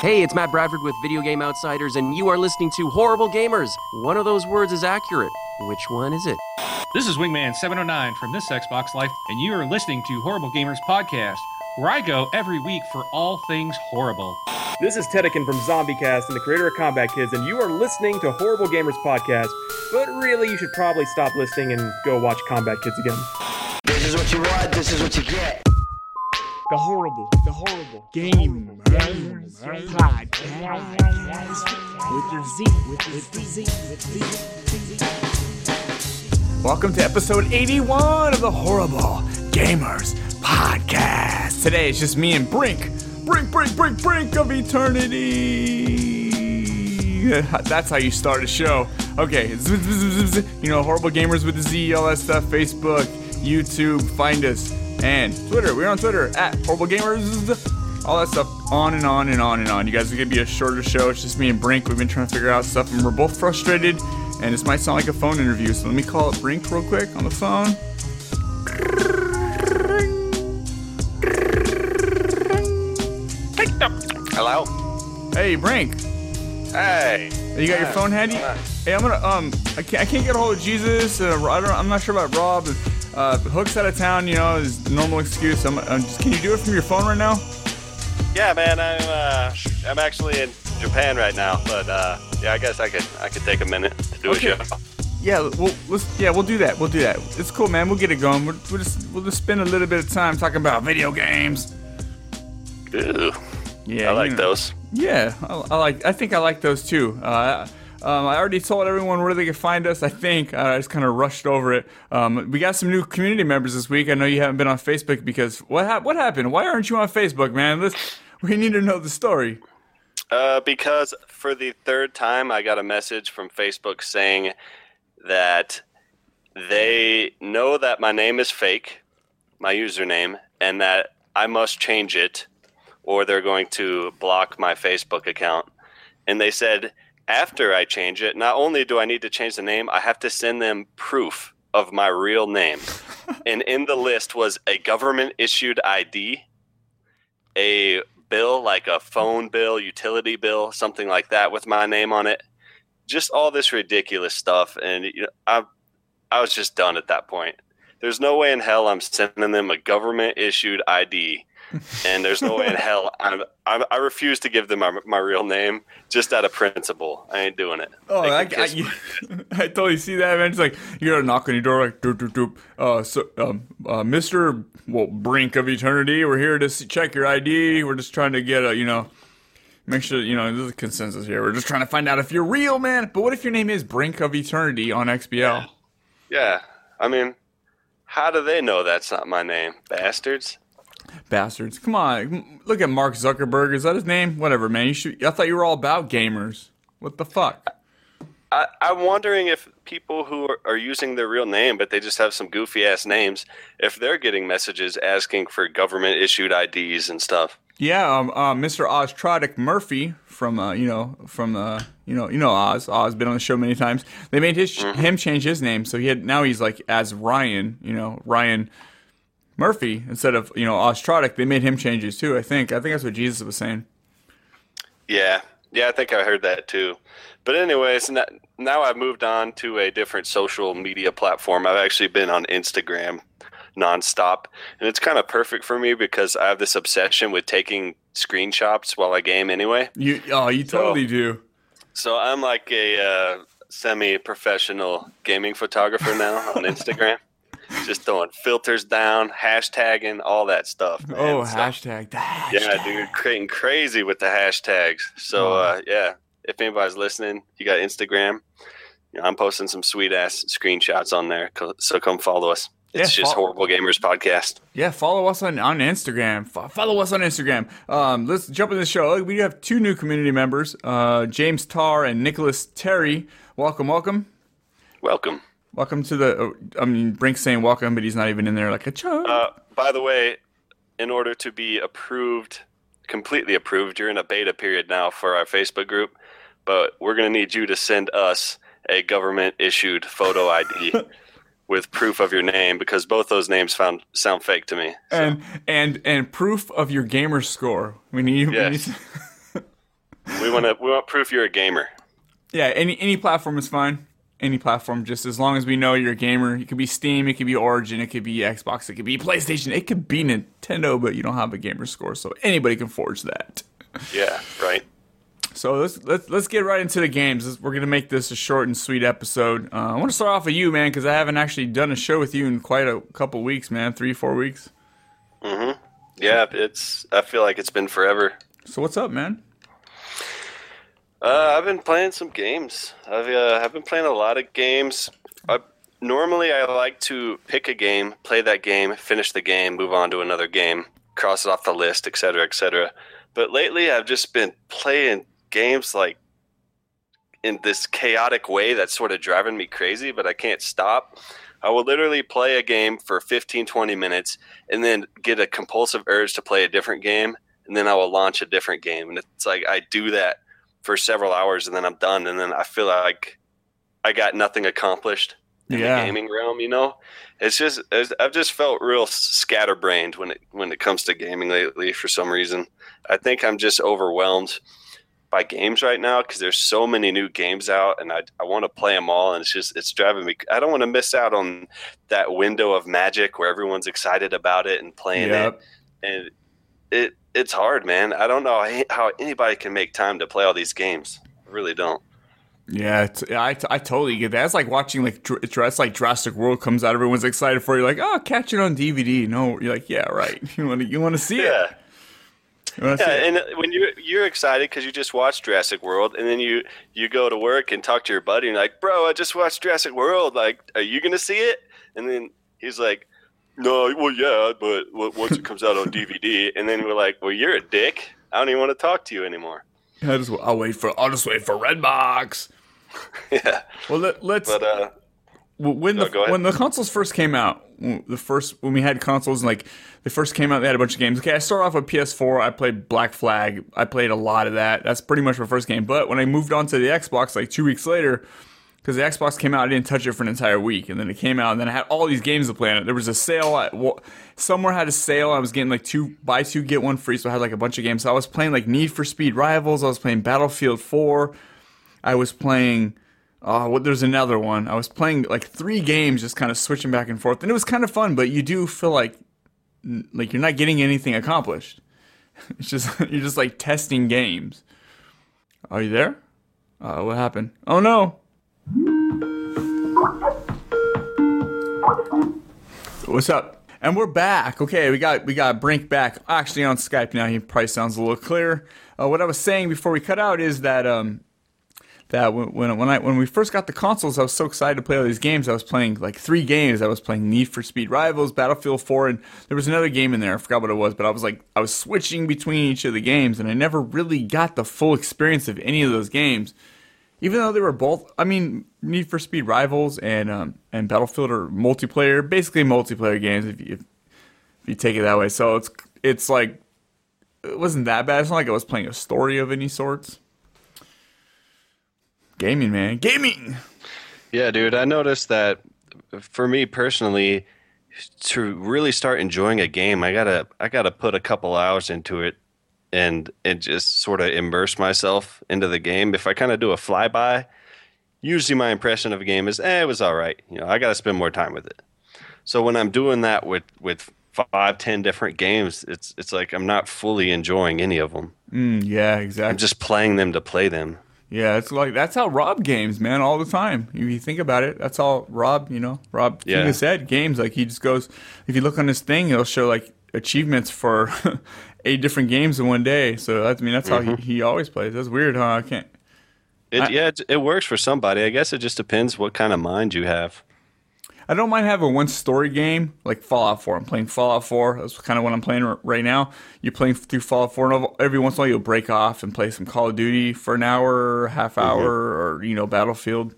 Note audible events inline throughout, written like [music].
Hey, it's Matt Bradford with Video Game Outsiders, and you are listening to Horrible Gamers. One of those words is accurate. Which one is it? This is Wingman709 from This Xbox Life, and you are listening to Horrible Gamers Podcast, where I go every week for all things horrible. This is Tedekin from ZombieCast and the creator of Combat Kids, and you are listening to Horrible Gamers Podcast. But really, you should probably stop listening and go watch Combat Kids again. This is what you want, this is what you get. The horrible, the horrible game, game podcast with your Z, with the Z, with the Z. Welcome to episode 81 of the Horrible Gamers Podcast. Today it's just me and Brink. Brink, Brink, Brink, Brink of Eternity. [laughs] That's how you start a show. Okay, you know, Horrible Gamers with the Z, all that stuff. Facebook, YouTube, find us. And Twitter, we're on Twitter at Horrible Gamers. All that stuff, on and on and on and on. You guys are gonna be a shorter show. It's just me and Brink. We've been trying to figure out stuff, and we're both frustrated. And this might sound like a phone interview, so let me call it Brink real quick on the phone. Hello. Hey, Brink. Hey. You got your phone handy? Hey, I'm gonna um, I can't, I can't get a hold of Jesus. Uh, I don't, I'm not sure about Rob. Uh, Hook's out of town. You know, is the normal excuse. I'm, I'm just, can you do it from your phone right now? Yeah, man. I'm uh, I'm actually in Japan right now, but uh, yeah, I guess I could I could take a minute to do Okay. a show. Yeah, we'll let's yeah we'll do that. We'll do that. It's cool, man. We'll get it going. We'll, we'll just we'll just spend a little bit of time talking about video games. Ooh, Yeah, I like know. those. Yeah, I, I like. I think I like those too. Uh, um, I already told everyone where they could find us. I think uh, I just kind of rushed over it. Um, we got some new community members this week. I know you haven't been on Facebook because what hap- what happened? Why aren't you on Facebook, man? Let's, we need to know the story. Uh, because for the third time, I got a message from Facebook saying that they know that my name is fake, my username, and that I must change it, or they're going to block my Facebook account. And they said after I change it, not only do I need to change the name, I have to send them proof of my real name. [laughs] and in the list was a government issued ID, a bill like a phone bill, utility bill, something like that with my name on it. Just all this ridiculous stuff, and you know, I, I was just done at that point. There's no way in hell I'm sending them a government issued ID, and there's no way in hell I'm, I'm, I refuse to give them my, my real name just out of principle. I ain't doing it. Oh, I, I, [laughs] I totally see that, man. It's like you gotta knock on your door, like doop doop doop. Uh, so, um, uh, Mister, well, brink of eternity. We're here to s- check your ID. We're just trying to get a, you know, make sure you know there's a consensus here. We're just trying to find out if you're real, man. But what if your name is Brink of Eternity on XBL? yeah, I mean, how do they know that's not my name, bastards? Bastards! Come on, look at Mark Zuckerberg. Is that his name? Whatever, man. You should. I thought you were all about gamers. What the fuck? I, I'm wondering if people who are, are using their real name, but they just have some goofy ass names, if they're getting messages asking for government issued IDs and stuff. Yeah, um, uh, Mr. Oztrodic Murphy from uh, you know from uh, you know you know Oz. Oz been on the show many times. They made his him change his name, so he had now he's like as Ryan. You know Ryan Murphy instead of you know Oztrodic. They made him change his too. I think. I think that's what Jesus was saying. Yeah, yeah, I think I heard that too. But anyways, now I've moved on to a different social media platform. I've actually been on Instagram nonstop, and it's kind of perfect for me because I have this obsession with taking screenshots while I game anyway. You oh you totally do. So I'm like a uh, semi-professional gaming photographer now on [laughs] Instagram. Just throwing filters down, hashtagging, all that stuff. man. Oh So- hashtag hashtag. yeah, dude, creating crazy with the hashtags. So uh, yeah, if anybody's listening, you got Instagram. You know, I'm posting some sweet ass screenshots on there. So come follow us. It's Yeah, just horrible gamers podcast. Yeah, follow us on, on Instagram. Fo- follow us on Instagram. Um, let's jump in the show. We have two new community members, uh, James Tarr and Nicholas Terry. Welcome, welcome. Welcome. Welcome to the. Uh, I mean, Brink's saying welcome, but he's not even in there like a chum. Uh, by the way, in order to be approved, completely approved, you're in a beta period now for our Facebook group. But we're going to need you to send us a government issued photo ID [laughs] with proof of your name because both those names found sound fake to me. So, and and and proof of your gamer score. We need. we Yes. need- [laughs] We want to. We want proof you're a gamer. Yeah, any any platform is fine. Any platform, just as long as we know you're a gamer. It could be Steam, it could be Origin, it could be Xbox, it could be PlayStation, it could be Nintendo, but you don't have a gamer score, so anybody can forge that. Yeah. Right. So let's let's let's get right into the games. We're gonna make this a short and sweet episode. Uh, I want to start off with you, man, because I haven't actually done a show with you in quite a couple weeks, man. Three, four weeks. Mhm. Yeah. It's. I feel like it's been forever. So what's up, man? Uh, I've been playing some games. I've uh, I've been playing a lot of games. I, normally, I like to pick a game, play that game, finish the game, move on to another game, cross it off the list, etc., etc. But lately, I've just been playing games like in this chaotic way that's sort of driving me crazy, but I can't stop. I will literally play a game for 15, 20 minutes and then get a compulsive urge to play a different game, and then I will launch a different game. And it's like I do that for several hours and then I'm done and then I feel like I got nothing accomplished in Yeah. the gaming realm, you know? It's just it's, I've just felt real scatterbrained when it when it comes to gaming lately for some reason. I think I'm just overwhelmed by games right now because there's so many new games out and I, I want to play them all and it's just it's driving me I don't want to miss out on that window of magic where everyone's excited about it and playing it and it it's hard, man. I don't know how anybody can make time to play all these games. I really don't. Yeah, it's, I, I totally get that. It's like watching like Dr- it's like Jurassic World comes out. Everyone's excited for. You're like, oh, catch it on DVD. No, you're like, yeah, right. [laughs] You want to you want to see Yeah, it. You yeah. it. And uh, when you you're excited because you just watched Jurassic World, and then you you go to work and talk to your buddy, and like, bro, I just watched Jurassic World. Like, are you gonna see it? And then he's like, no, well, yeah, but once it comes out on DVD, and then we're like, well, you're a dick. I don't even want to talk to you anymore. I just, I'll wait for I'll just wait for Redbox. [laughs] yeah, Well, let, let's but uh, when No, the when the consoles first came out, the first when we had consoles and like they first came out, they had a bunch of games. Okay, I started off with PS4. I played Black Flag. I played a lot of that. That's pretty much my first game. But when I moved on to the Xbox, like two weeks later, because the Xbox came out, I didn't touch it for an entire week, and then it came out, and then I had all these games to play on it. There was a sale. At, wa- somewhere had a sale. I was getting like two buy two get one free, so I had like a bunch of games. So I was playing like Need for Speed Rivals. I was playing Battlefield Four. I was playing. Oh, well, there's another one. I was playing like three games, just kind of switching back and forth, and it was kind of fun. But you do feel like like you're not getting anything accomplished. [laughs] It's just [laughs] you're just like testing games. Are you there? Uh, what happened? Oh no! What's up? And we're back. Okay, we got we got Brink back. Actually on Skype now. He probably sounds a little clearer. Uh, what I was saying before we cut out is that um, that when when when I when we first got the consoles, I was so excited to play all these games. I was playing like three games. I was playing Need for Speed Rivals, Battlefield 4, and there was another game in there. I forgot what it was, but I was like I was switching between each of the games, and I never really got the full experience of any of those games. Even though they were both, I mean, Need for Speed Rivals and um, and Battlefield are multiplayer, basically multiplayer games if you if, if you take it that way. So it's it's like it wasn't that bad. It's not like I was playing a story of any sorts. Gaming, man, gaming. Yeah, dude, I noticed that for me personally, to really start enjoying a game, I gotta I gotta put a couple hours into it and and just sort of immerse myself into the game. If I kind of do a flyby, usually my impression of a game is, eh, it was all right. You know, I gotta spend more time with it. So when I'm doing that with with five, ten different games, it's it's like I'm not fully enjoying any of them. Mm, yeah, exactly. I'm just playing them to play them. Yeah, it's like that's how Rob games, man, all the time. If you think about it, that's all Rob, you know, Rob King Yeah. has said games. Like he just goes, if you look on his thing, it'll show like achievements for [laughs] eight different games in one day. So that's, I mean, that's how he, mm-hmm. he always plays. That's weird, huh? I can't. It, I- yeah, it, it works for somebody. I guess it just depends what kind of mind you have. I don't mind having one story game like Fallout 4. I'm playing Fallout 4. That's kind of what I'm playing r- right now. You're playing through Fallout 4, and every once in a while you'll break off and play some Call of Duty for an hour, half mm-hmm. hour, or you know Battlefield.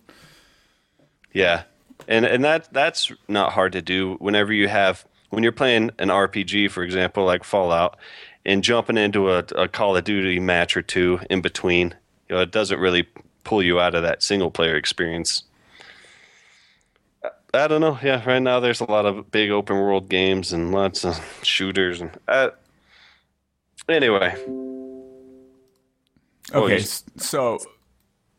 Yeah, and and that that's not hard to do. Whenever you have when you're playing an RPG, for example, like Fallout, and jumping into a, a Call of Duty match or two in between, you know, it doesn't really pull you out of that single player experience. I- don't know. Yeah, right now there's a lot of big open world games and lots of shooters and uh, anyway. Okay, so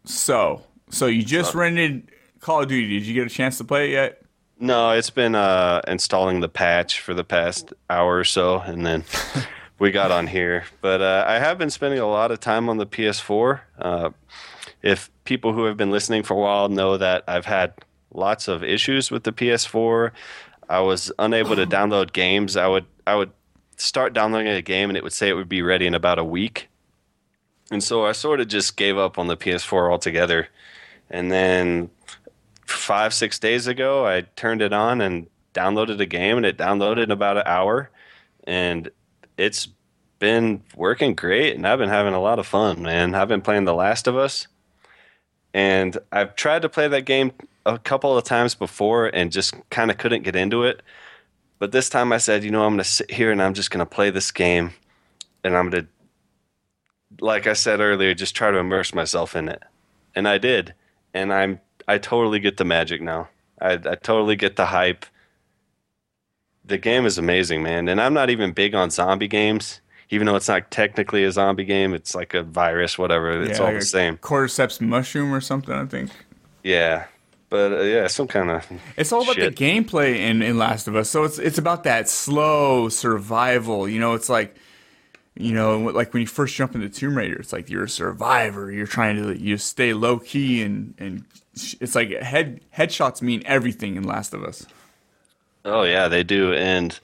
so so you just rented Call of Duty. Did you get a chance to play it yet? No, it's been uh, installing the patch for the past hour or so, and then [laughs] we got on here. But uh, I have been spending a lot of time on the PS4. Uh, if people who have been listening for a while know that I've had lots of issues with the PS4, I was unable to download games. I would I would start downloading a game, and it would say it would be ready in about a week. And so I sort of just gave up on the PS4 altogether. And then five six days ago i turned it on and downloaded a game and it downloaded in about an hour and it's been working great and i've been having a lot of fun man i've been playing the last of us and i've tried to play that game a couple of times before and just kind of couldn't get into it but this time i said you know i'm going to sit here and i'm just going to play this game and i'm going to like i said earlier just try to immerse myself in it and i did and i'm I totally get the magic now. I, I totally get the hype. The game is amazing, man. And I'm not even big on zombie games, even though it's not technically a zombie game. It's like a virus, whatever. It's all like the same. Cordyceps mushroom or something. I think Yeah. But uh, yeah, some kind of. it's all about Shit. the gameplay in, in Last of Us. So it's it's about that slow survival. You know, it's like you know, like when you first jump into Tomb Raider, it's like you're a survivor. You're trying to you stay low key and and it's like head headshots mean everything in Last of Us. Oh yeah, they do, and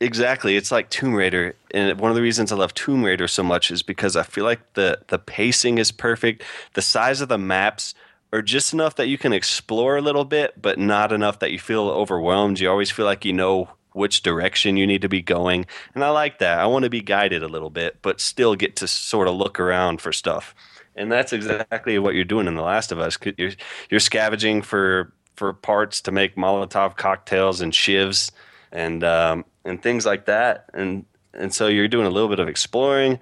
exactly, it's like Tomb Raider. And one of the reasons I love Tomb Raider so much is because I feel like the the pacing is perfect. The size of the maps are just enough that you can explore a little bit, but not enough that you feel overwhelmed. You always feel like you know which direction you need to be going, and I like that. I want to be guided a little bit, but still get to sort of look around for stuff. And that's exactly what you're doing in The Last of Us. You're you're scavenging for for parts to make Molotov cocktails and shivs and um, and things like that. And and so you're doing a little bit of exploring.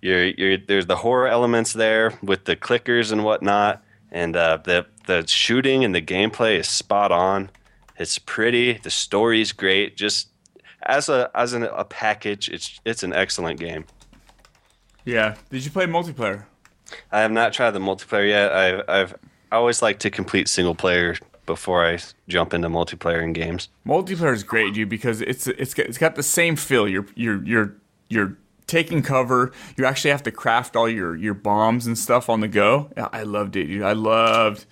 You're you're there's the horror elements there with the clickers and whatnot, and uh, the the shooting and the gameplay is spot on. It's pretty. The story's great. Just as a as an, a package, it's it's an excellent game. Yeah. Did you play multiplayer? I have not tried the multiplayer yet. I've I've I always like to complete single player before I jump into multiplayer in games. Multiplayer is great, dude, because it's it's got, it's got the same feel. You're you're you're you're taking cover. You actually have to craft all your your bombs and stuff on the go. I loved it, dude. I loved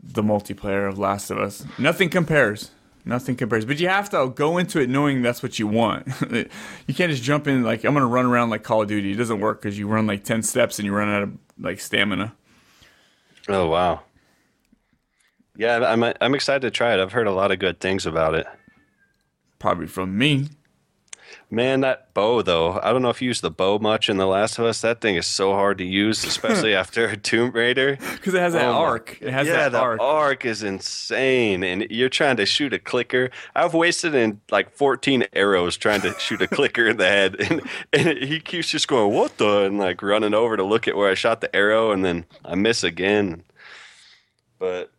the multiplayer of Last of Us. Nothing compares. Nothing compares. But you have to go into it knowing that's what you want. [laughs] you can't just jump in like I'm gonna run around like Call of Duty. It doesn't work because you run like ten steps and you run out of like stamina. Oh wow. Yeah, I'm I'm excited to try it. I've heard a lot of good things about it. Probably from me. Man, that bow though. I don't know if you use the bow much in The Last of Us. That thing is so hard to use, [laughs] especially after a Tomb Raider. Because it has that Oh arc. It has yeah, that the arc. arc. is insane, and you're trying to shoot a clicker. I've wasted in like 14 arrows trying to shoot a clicker in the head, [laughs] and, and he keeps just going, "What the?" and like running over to look at where I shot the arrow, and then I miss again. But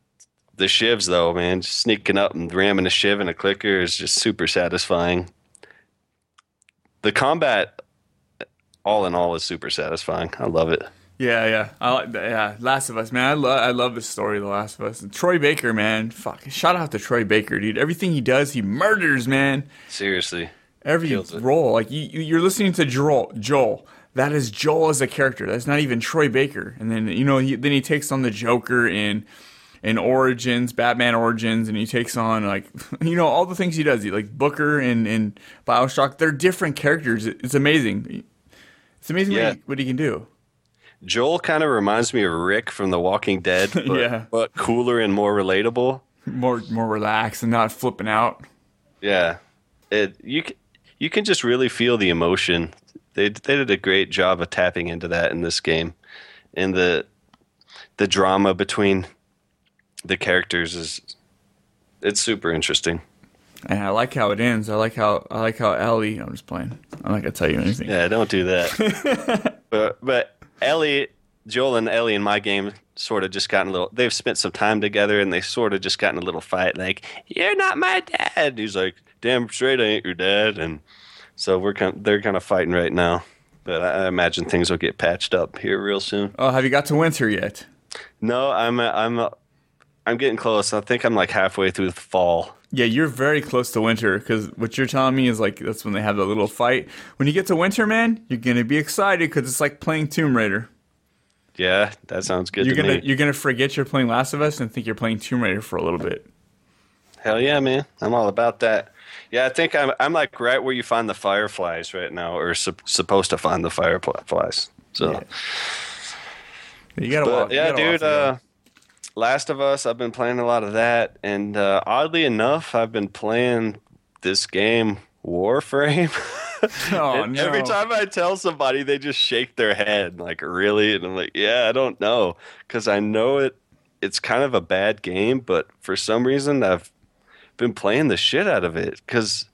the shivs, though, man, just sneaking up and ramming a shiv and a clicker is just super satisfying. The combat, all in all, is super satisfying. I love it. Yeah, yeah, I like that. Yeah, Last of Us, man. I love, I love the story of The Last of Us. And Troy Baker, man. Fuck, shout out to Troy Baker, dude. Everything he does, he murders, man. Seriously. Every role, like you, you- you're listening to Joel. Joel. That is Joel as a character. That's not even Troy Baker. And then you know, he, then he takes on the Joker in in Origins, Batman Origins, and he takes on like [laughs] you know all the things he does. He, like Booker and and Bioshock. They're different characters. It's amazing. It's amazing Yeah. what, he, what he can do. Joel kind of reminds me of Rick from The Walking Dead, [laughs] but, Yeah. but cooler and more relatable. More more relaxed and not flipping out. Yeah, it you can, you can just really feel the emotion. They they did a great job of tapping into that in this game, and the the drama between the characters is it's super interesting. And I like how it ends. I like how I like how Ellie. I'm just playing. I'm not gonna tell you anything. Yeah, don't do that. [laughs] but but Ellie, Joel, and Ellie in my game sort of just gotten a little. They've spent some time together, and they sort of just gotten a little fight. Like, you're not my dad. He's like, damn straight, I ain't your dad. And so we're kind. They're kind of fighting right now. but I I imagine things will get patched up here real soon. Oh, have you got to winter yet? No, I'm I'm I'm getting close. I think I'm like halfway through the fall. Yeah, you're very close to winter because what you're telling me is like that's when they have the little fight. When you get to winter, man, you're gonna be excited because it's like playing Tomb Raider. Yeah, that sounds good You're to gonna me. you're gonna forget you're playing Last of Us and think you're playing Tomb Raider for a little bit. Hell yeah, man! I'm all about that. Yeah, I think I'm I'm like right where you find the fireflies right now, or sup supposed to find the fireflies. So. Yeah. You gotta But walk. yeah, gotta dude. that. Uh, Last of Us. I've been playing a lot of that, and uh, oddly enough, I've been playing this game Warframe. [laughs] oh no! Every time I tell somebody, they just shake their head, like really, and I'm like, yeah, I don't know, because I know it. It's kind of a bad game, but for some reason, I've been playing the shit out of it because.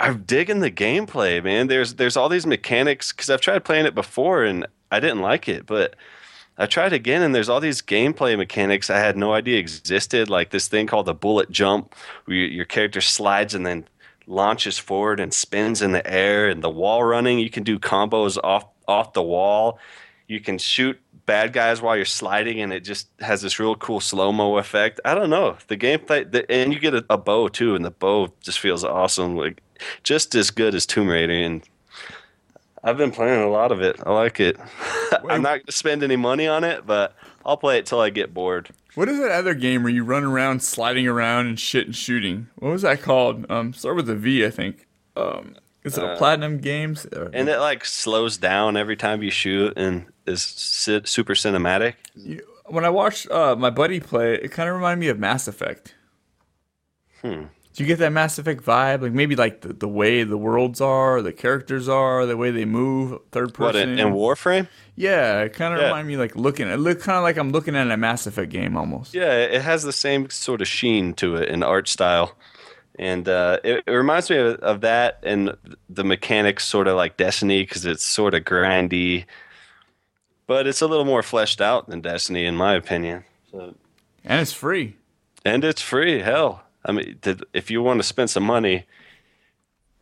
I'm digging the gameplay, man. There's there's all these mechanics because I've tried playing it before and I didn't like it, but I tried again and there's all these gameplay mechanics I had no idea existed, like this thing called the bullet jump, where your, character slides and then launches forward and spins in the air, and the wall running. You can do combos off off the wall. You can shoot bad guys while you're sliding, and it just has this real cool slow mo effect. I don't know the gameplay, the, and you get a, a bow too, and the bow just feels awesome, like just as good as Tomb Raider. And I've been playing a lot of it. I like it. [laughs] I'm not going to spend any money on it, but I'll play it till I get bored. What is that other game where you run around sliding around and shit and shooting? What was that called? Um, start with a V, I think. Um, is it a Platinum Games? Uh, And it like slows down every time you shoot, and is super cinematic. You- when I watched uh, my buddy play, it kind of reminded me of Mass Effect. Hmm. Do you get that Mass Effect vibe? Like maybe like the, the way the worlds are, the characters are, the way they move, third person. What in, Warframe? Yeah, it kind of Yeah. me like looking. It looked kind of like I'm looking at a Mass Effect game almost. Yeah, it has the same sort of sheen to it in art style, and uh, it, it reminds me of, of that and the mechanics, sort of like Destiny, because it's sort of grindy, but it's a little more fleshed out than Destiny, in my opinion. So, And it's free. and it's free. Hell, I mean, if you want to spend some money.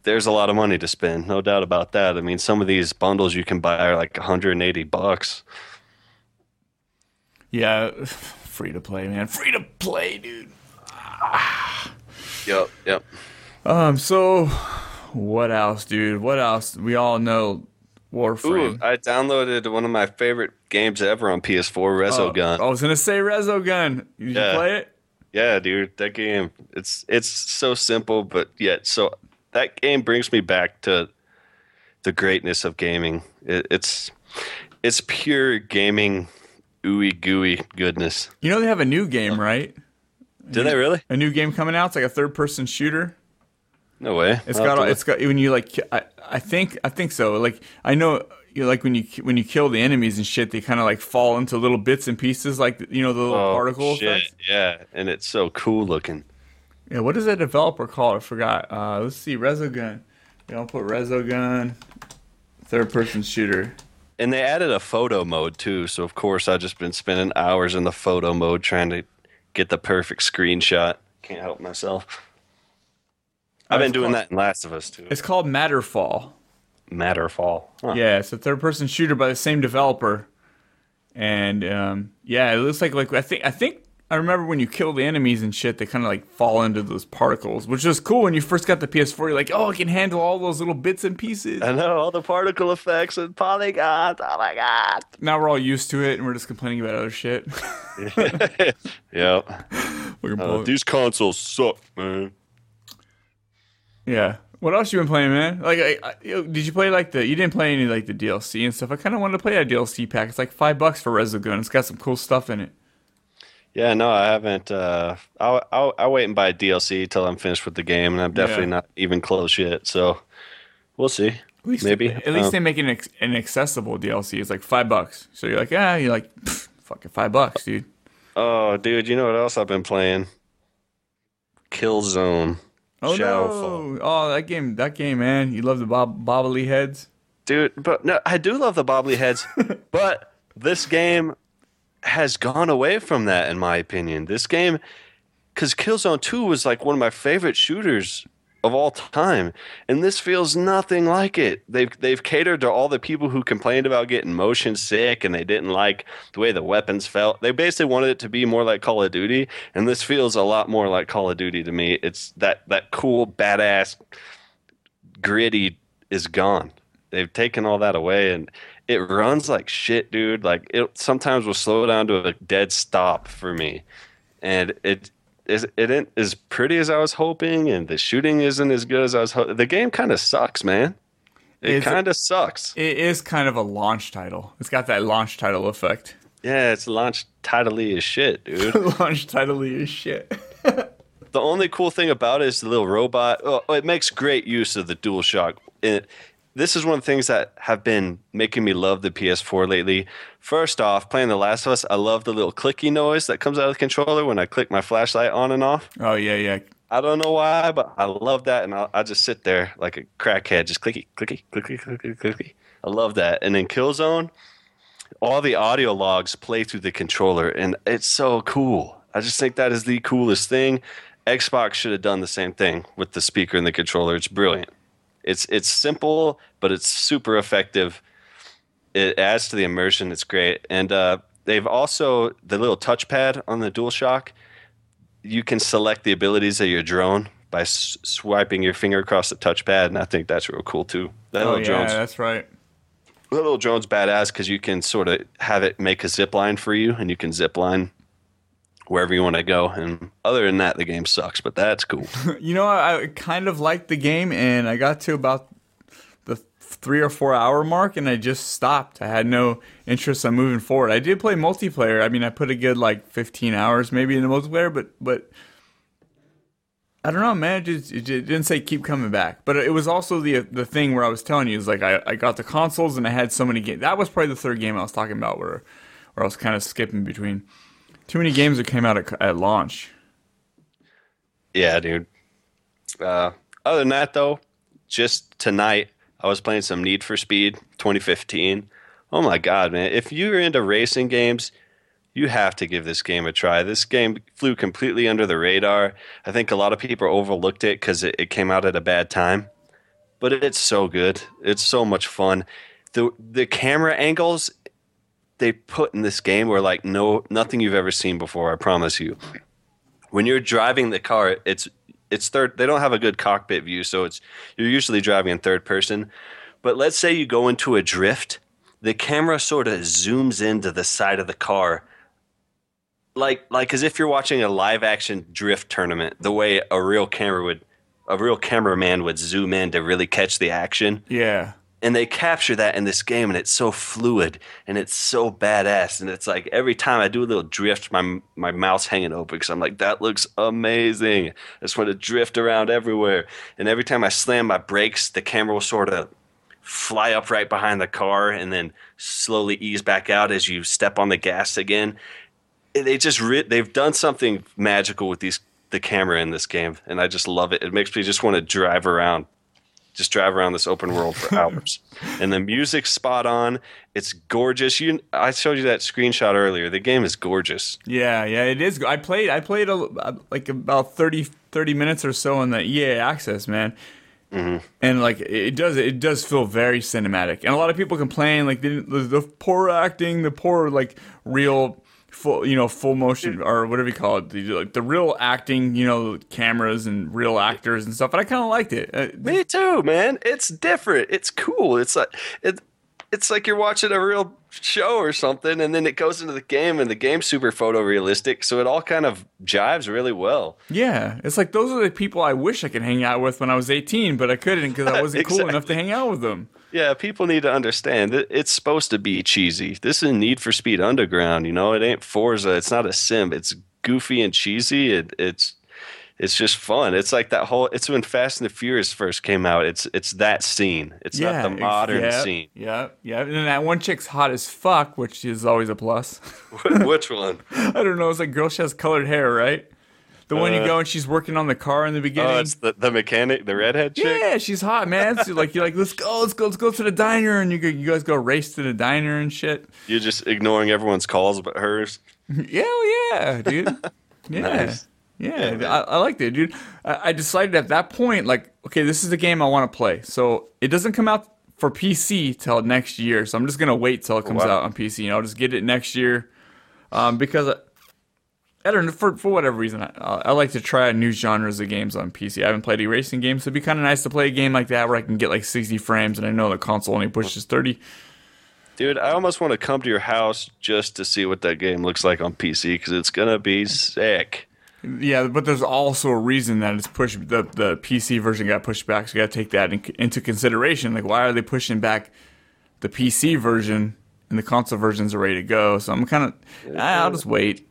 There's a lot of money to spend, no doubt about that. I mean, some of these bundles you can buy are like 180 bucks. Yeah, [laughs] free to play, man. Free to play, dude. Yep, yep. Um, so what else, dude? What else? We all know Warframe. Ooh. I downloaded one of my favorite games ever on PS4, Oh, Resogun. I was gonna say Resogun. Did Yeah. you play it? Yeah, dude, that game. It's it's so simple, but yet so that game brings me back to the greatness of gaming. It, it's it's pure gaming, ooey gooey goodness. You know they have a new game, right? Did they really? A new game coming out. It's like a third-person shooter. No way. It's I'll got to it's got when you like I, I think I think so. Like I know you like when you when you kill the enemies and shit, they kind of like fall into little bits and pieces, like you know the little oh, particle shit. Yeah, and it's so cool looking. Yeah, what is that developer called? I forgot. Uh, let's see, Resogun. Yeah, I'll put Resogun, third-person shooter. And they added a photo mode too, so of course I've just been spending hours in the photo mode trying to get the perfect screenshot. Can't help myself. I've Uh, been doing called- that in Last of Us too. It's called Matterfall. Matterfall. Huh. Yeah, it's a third-person shooter by the same developer, and um, yeah, it looks like like I think I think I remember when you kill the enemies and shit, they kind of like fall into those particles, which was cool. When you first got the PS4, you're like, oh, I can handle all those little bits and pieces. I know all the particle effects and polygons. Oh my god. now we're all used to it, and we're just complaining about other shit. [laughs] yep. We're [laughs] Uh, both- these consoles suck, man. yeah. What else you been playing, man? Like, I, I, did you play like the? You didn't play any like the DLC and stuff. I kind of wanted to play that DLC pack. It's like five bucks for Resogun. It's got some cool stuff in it. Yeah, no, I haven't. Uh, I'll, I'll I'll wait and buy DLC till I'm finished with the game, and I'm definitely Yeah. not even close yet. So we'll see. At least, Maybe. At least Um, they make an, ex- an accessible DLC. It's like five bucks. So you're like, ah, you're like, fucking five bucks, dude. Oh, dude, you know what else I've been playing? Killzone. Oh Shadowfall. no! Oh, that game, that game, man. You love the bob- bobbly heads. Dude, but no, I do love the bobbly heads, [laughs] but this game has gone away from that, in my opinion. This game, because Killzone 2 was like one of my favorite shooters of all time, and this feels nothing like it. They've they've catered to all the people who complained about getting motion sick and they didn't like the way the weapons felt. They basically wanted it to be more like Call of Duty, and this feels a lot more like Call of Duty to me. It's that that cool, badass, gritty is gone. They've taken all that away, and it runs like shit, dude. Like it sometimes will slow down to a dead stop for me, and it is it isn't as pretty as I was hoping, and the shooting isn't as good as I was hoping. The game kind of sucks, man. It- kind of sucks. It is kind of a launch title. It's got that launch title effect. Yeah, it's launch tidily as shit, dude. [laughs] launch title is shit. [laughs] the only cool thing about it is the little robot. Oh, it makes great use of the DualShock. It, this is one of the things that have been making me love the PS4 lately. First off, playing The Last of Us, I love the little clicky noise that comes out of the controller when I click my flashlight on and off. Oh yeah, yeah. I don't know why, but I love that, and I'll, I just sit there like a crackhead, just clicky, clicky, clicky, clicky, clicky. I love that. And then Killzone, all the audio logs play through the controller, and it's so cool. I just think that is the coolest thing. Xbox should have done the same thing with the speaker and the controller. It's brilliant. It's it's simple, but it's super effective. It adds to the immersion. It's great, and uh, they've also the little touchpad on the DualShock you can select the abilities of your drone by s- swiping your finger across the touchpad, and I think that's real cool too. That Oh little yeah, drone's that's right. that little drone's badass because you can sort of have it make a zip line for you, and you can zip line wherever you want to go. And other than that, the game sucks, but that's cool. [laughs] You know, I kind of liked the game, and I got to about the three or four hour mark, and I just stopped. I had no interest in moving forward. I did play multiplayer. I mean, I put a good like fifteen hours maybe in the multiplayer, but but I don't know, man. It, just, it didn't say keep coming back, but it was also the the thing where I was telling you is like I, I got the consoles and I had so many games. That was probably the third game I was talking about where where I was kind of skipping between too many games that came out at, at launch. yeah, dude. Uh, other than that, though, just tonight I was playing some Need for Speed 2015. Oh my god, man! If you're into racing games, you have to give this game a try. This game flew completely under the radar. I think a lot of people overlooked it because it, it came out at a bad time, but it's so good. It's so much fun. the The camera angles they put in this game were like no nothing you've ever seen before. I promise you. When you're driving the car, it's it's third. They don't have a good cockpit view, so it's you're usually driving in third person. But let's say you go into a drift, the camera sort of zooms into the side of the car, like like as if you're watching a live action drift tournament. The way a real camera would, a real cameraman would zoom in to really catch the action Yeah. And they capture that in this game and it's so fluid and it's so badass and it's like every time i do a little drift my my mouth's hanging open because i'm like that looks amazing. I just want to drift around everywhere. And every time i slam my brakes the camera will sort of fly up right behind the car and then slowly ease back out as you step on the gas again. They just re- they've done something magical with these the camera in this game and i just love it. It makes me just want to drive around just drive around this open world for hours. [laughs] and the music's spot on. It's gorgeous. You, I showed you that screenshot earlier. The game is gorgeous. Yeah, yeah, it is. I played, I played a, uh, like about 30, 30 minutes or so on the EA Access, man. Mm-hmm. And like it does, it does feel very cinematic. And a lot of people complain like the, the, the poor acting, the poor like real full, you know, full motion or whatever you call it, the, like the real acting, you know, cameras and real actors and stuff. And I kind of liked it. Uh, Me too, man. It's different. It's cool. It's like it, it's like you're watching a real show or something, and then it goes into the game, and the game's super photorealistic, so it all kind of jives really well. Yeah, it's like those are the people I wish I could hang out with when I was 18, but I couldn't because I [laughs] wasn't cool enough to hang out with them. Yeah, people need to understand that it's supposed to be cheesy. This is Need for Speed Underground. You know, it ain't Forza. It's not a sim. It's goofy and cheesy. It, it's it's just fun. It's like that whole. It's when Fast and the Furious first came out. It's it's that scene. It's not the modern yeah, scene. Yeah, yeah. And then that one chick's hot as fuck, which is always a plus. [laughs] [laughs] Which one? I don't know. It's like girl, she has colored hair, right? The one you go and she's working on the car in the beginning. Uh, Oh, it's the, the mechanic, the redhead chick. yeah, she's hot, man. So like you're like, let's go, let's go, let's go to the diner, and you go, you guys go race to the diner and shit. You're just ignoring everyone's calls but hers. [laughs] Yeah, oh, yeah, dude. Yeah. Nice. Yeah, man. I, I liked it, dude. I, I decided at that point, like, okay, this is the game I want to play. So it doesn't come out for PC till next year. So I'm just gonna wait till it comes wow. out on PC. and I'll just get it next year, um, because I, I don't know for for whatever reason I, I like to try new genres of games on PC. I haven't played a racing game, so it'd be kind of nice to play a game like that where I can get like 60 frames, and I know the console only pushes 30. Dude, I almost want to come to your house just to see what that game looks like on PC because it's gonna be sick. Yeah, but there's also a reason that it's pushed. The the PC version got pushed back, so you got to take that in, into consideration. Like, why are they pushing back the PC version and the console versions are ready to go? So I'm kind of, I'll just wait.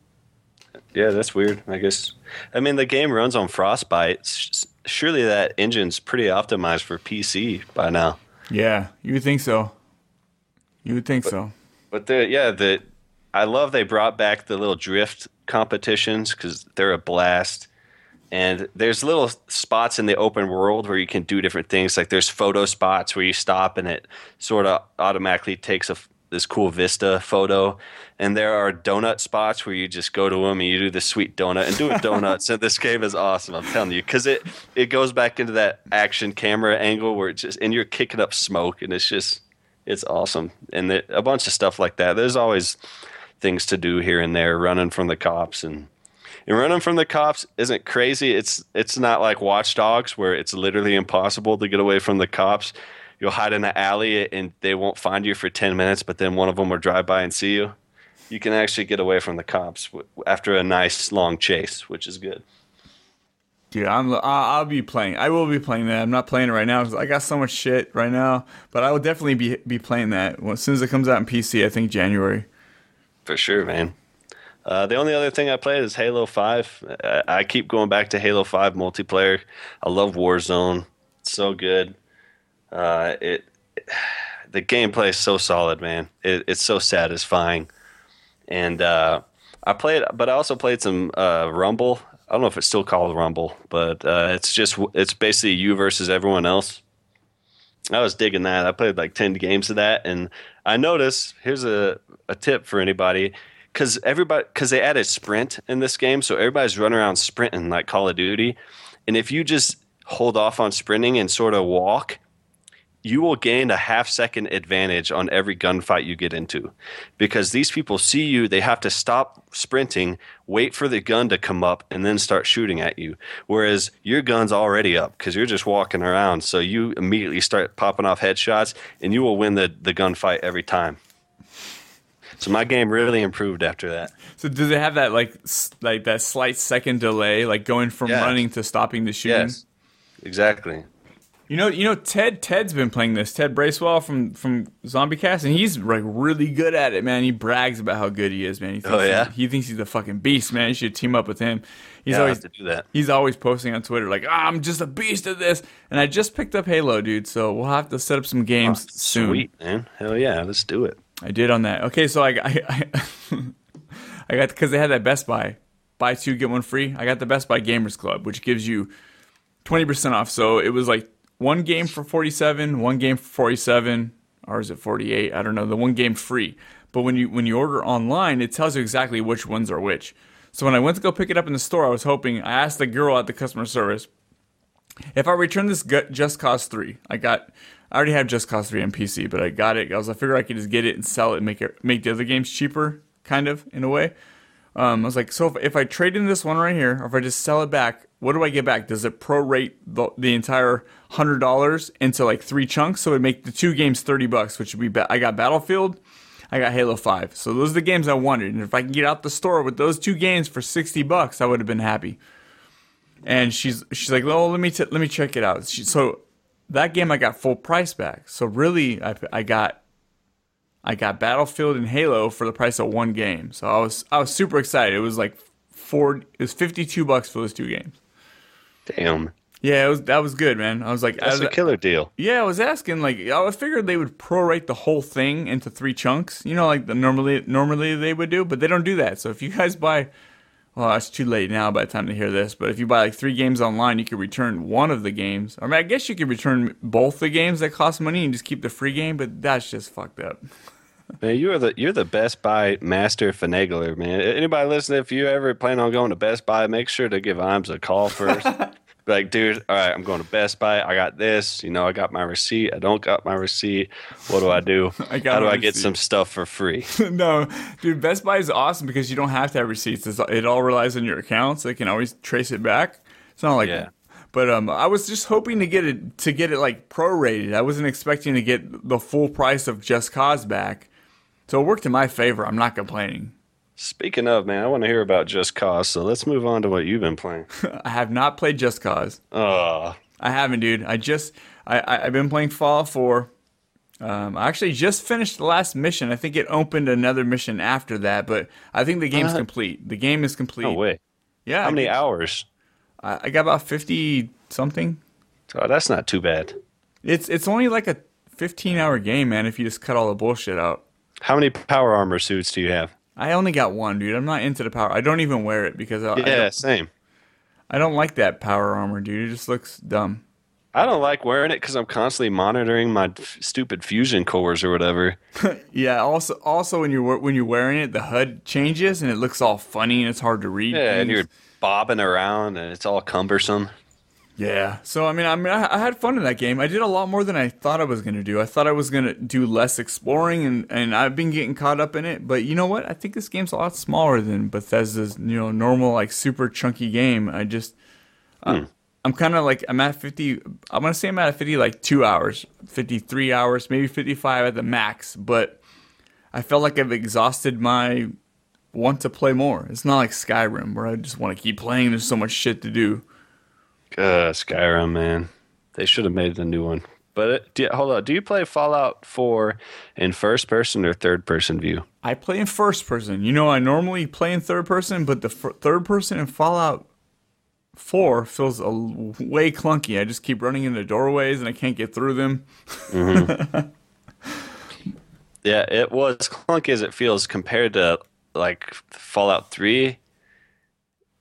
Yeah, that's weird. I guess. I mean, the game runs on Frostbite. Surely that engine's pretty optimized for PC by now. Yeah, you would think so. You would think so. But the yeah, the I love they brought back the little drift competitions because they're a blast. And there's little spots in the open world where you can do different things. Like there's photo spots where you stop and it sort of automatically takes a this cool vista photo. And there are donut spots where you just go to them and you do the sweet donut. And doing donuts in this game is awesome. I'm telling you, because it it goes back into that action camera angle where it's just and you're kicking up smoke and it's just it's awesome. And a bunch of stuff like that. There's always things to do here and there, running from the cops and and running from the cops isn't crazy. It's it's not like Watch Dogs where it's literally impossible to get away from the cops. You'll hide in an alley and they won't find you for ten minutes, but then one of them will drive by and see you. You can actually get away from the cops after a nice long chase, which is good. Dude, I'm. I'll, be playing. I will be playing that. I'm not playing it right now because I got so much shit right now. But I will definitely be be playing that as soon as it comes out in PC. I think January. For sure, man. Uh, the only other thing I played is Halo 5. I, I keep going back to Halo 5 multiplayer. I love Warzone. It's so good. Uh, it [sighs] the gameplay is so solid, man. It, it's so satisfying. And uh, I played, but I also played some uh, Rumble. I don't know if it's still called Rumble, but uh, it's just it's basically you versus everyone else. I was digging that. I played like ten games of that, and I noticed here's a, a tip for anybody because everybody because they added sprint in this game, so everybody's running around sprinting like Call of Duty, and if you just hold off on sprinting and sort of walk, you will gain a half second advantage on every gunfight you get into. Because these people see you they have to stop sprinting wait for the gun to come up and then start shooting at you. Whereas your gun's already up because you're just walking around. So you immediately start popping off headshots and you will win the, the gunfight every time. So my game really improved after that. So does it have that like like that slight second delay, like going from Yeah. running to stopping the shooting? yes. Exactly You know, you know, Ted Ted's been playing this. Ted Bracewell from from Zombie Cast, and he's like really good at it, man. He brags about how good he is, man. He thinks Oh, yeah? he, he thinks he's a fucking beast, man. You should team up with him. He's yeah, always to do that he's always posting on Twitter like, ah, "I'm just a beast at this." And I just picked up Halo, dude. So we'll have to set up some games soon. sweet man hell yeah let's do it I did on that. Okay, so I I, I, [laughs] I got because they had that Best Buy buy two get one free. I got the Best Buy Gamers Club, which gives you twenty percent off. So it was like one game for forty seven, one game for forty seven, or is it forty eight? I don't know. The one game free. But when you when you order online, it tells you exactly which ones are which. So when I went to go pick it up in the store, I was hoping. I asked the girl at the customer service if I return this Just Cause 3, I got, I already have Just Cause 3 on PC, but I got it. I was, I figured I could just get it and sell it and make it, make the other games cheaper, kind of in a way. Um, I was like, so if, if I trade in this one right here, or if I just sell it back, what do I get back? Does it prorate the, the entire hundred dollars into like three chunks? So it make the two games thirty bucks, which would be, I got Battlefield, I got Halo Five. So those are the games I wanted, and if I can get out the store with those two games for sixty bucks, I would have been happy and she's she's like, "Oh, let me t- let me check it out." She, so that game I got full price back. So really, I, I got I got Battlefield and Halo for the price of one game. So I was I was super excited. It was like four. It was fifty two bucks for those two games. damn Yeah, it was that was good, man. I was like, that's a killer deal yeah, I was asking like I figured they would prorate the whole thing into three chunks. You know, like the normally normally they would do, but they don't do that. So if you guys buy, well, it's too late now by the time to hear this. But if you buy like three games online, you could return one of the games. I mean, I guess you could return both the games that cost money and just keep the free game. But that's just fucked up. Man, you are the you're the Best Buy master finagler, man. Anybody listening, if you ever plan on going to Best Buy, make sure to give Imes a call first. [laughs] Like, dude, all right, I'm going to Best Buy. I got this. You know, I got my receipt. I don't got my receipt. What do I do? [laughs] I got How do I get some stuff for free? [laughs] no, dude, Best Buy is awesome because you don't have to have receipts. It's, it all relies on your accounts. they can always trace it back. It's not like Yeah. But um, I was just hoping to get it to get it like prorated. I wasn't expecting to get the full price of Just Cause back, so it worked in my favor. I'm not complaining. Speaking of, man, I want to hear about Just Cause. So let's move on to what you've been playing. [laughs] I have not played Just Cause. Oh, I haven't, dude. I just I, I I've been playing Fallout 4. Um, I actually just finished the last mission. I think it opened another mission after that, but I think the game's Uh, complete. The game is complete. no way. Yeah. How many I, hours? I I got about fifty something. Oh, that's not too bad. It's it's only like a fifteen hour game, man. If you just cut all the bullshit out. How many power armor suits do you have? I only got one, dude. I'm not into the power. I don't even wear it because I, I, Yeah, don't, same. I don't like that power armor, dude. It just looks dumb. I don't like wearing it because I'm constantly monitoring my f- stupid fusion cores or whatever. [laughs] Yeah. Also, also when you're when you're wearing it, the HUD changes and it looks all funny and it's hard to read. Yeah, and you're bobbing around and it's all cumbersome. Yeah. So I mean, I mean, I, I had fun in that game. I did a lot more than I thought I was gonna do. I thought I was gonna do less exploring, and and I've been getting caught up in it. But you know what? I think this game's a lot smaller than Bethesda's you know normal like super chunky game. I just. uh, I'm kind of like I'm at 50. I'm gonna say I'm at 50 like two hours, 53 hours, maybe 55 at the max. But I felt like I've exhausted my want to play more. It's not like Skyrim where I just want to keep playing. There's so much shit to do. Uh, Skyrim, man. They should have made the new one. But it, do, hold on, do you play Fallout 4 in first person or third person view? I play in first person. You know, I normally play in third person, but the f- third person in Fallout 4 feels a l- way clunky. I just keep running into doorways and I can't get through them. [laughs] Yeah, it was clunky as it feels compared to like Fallout 3.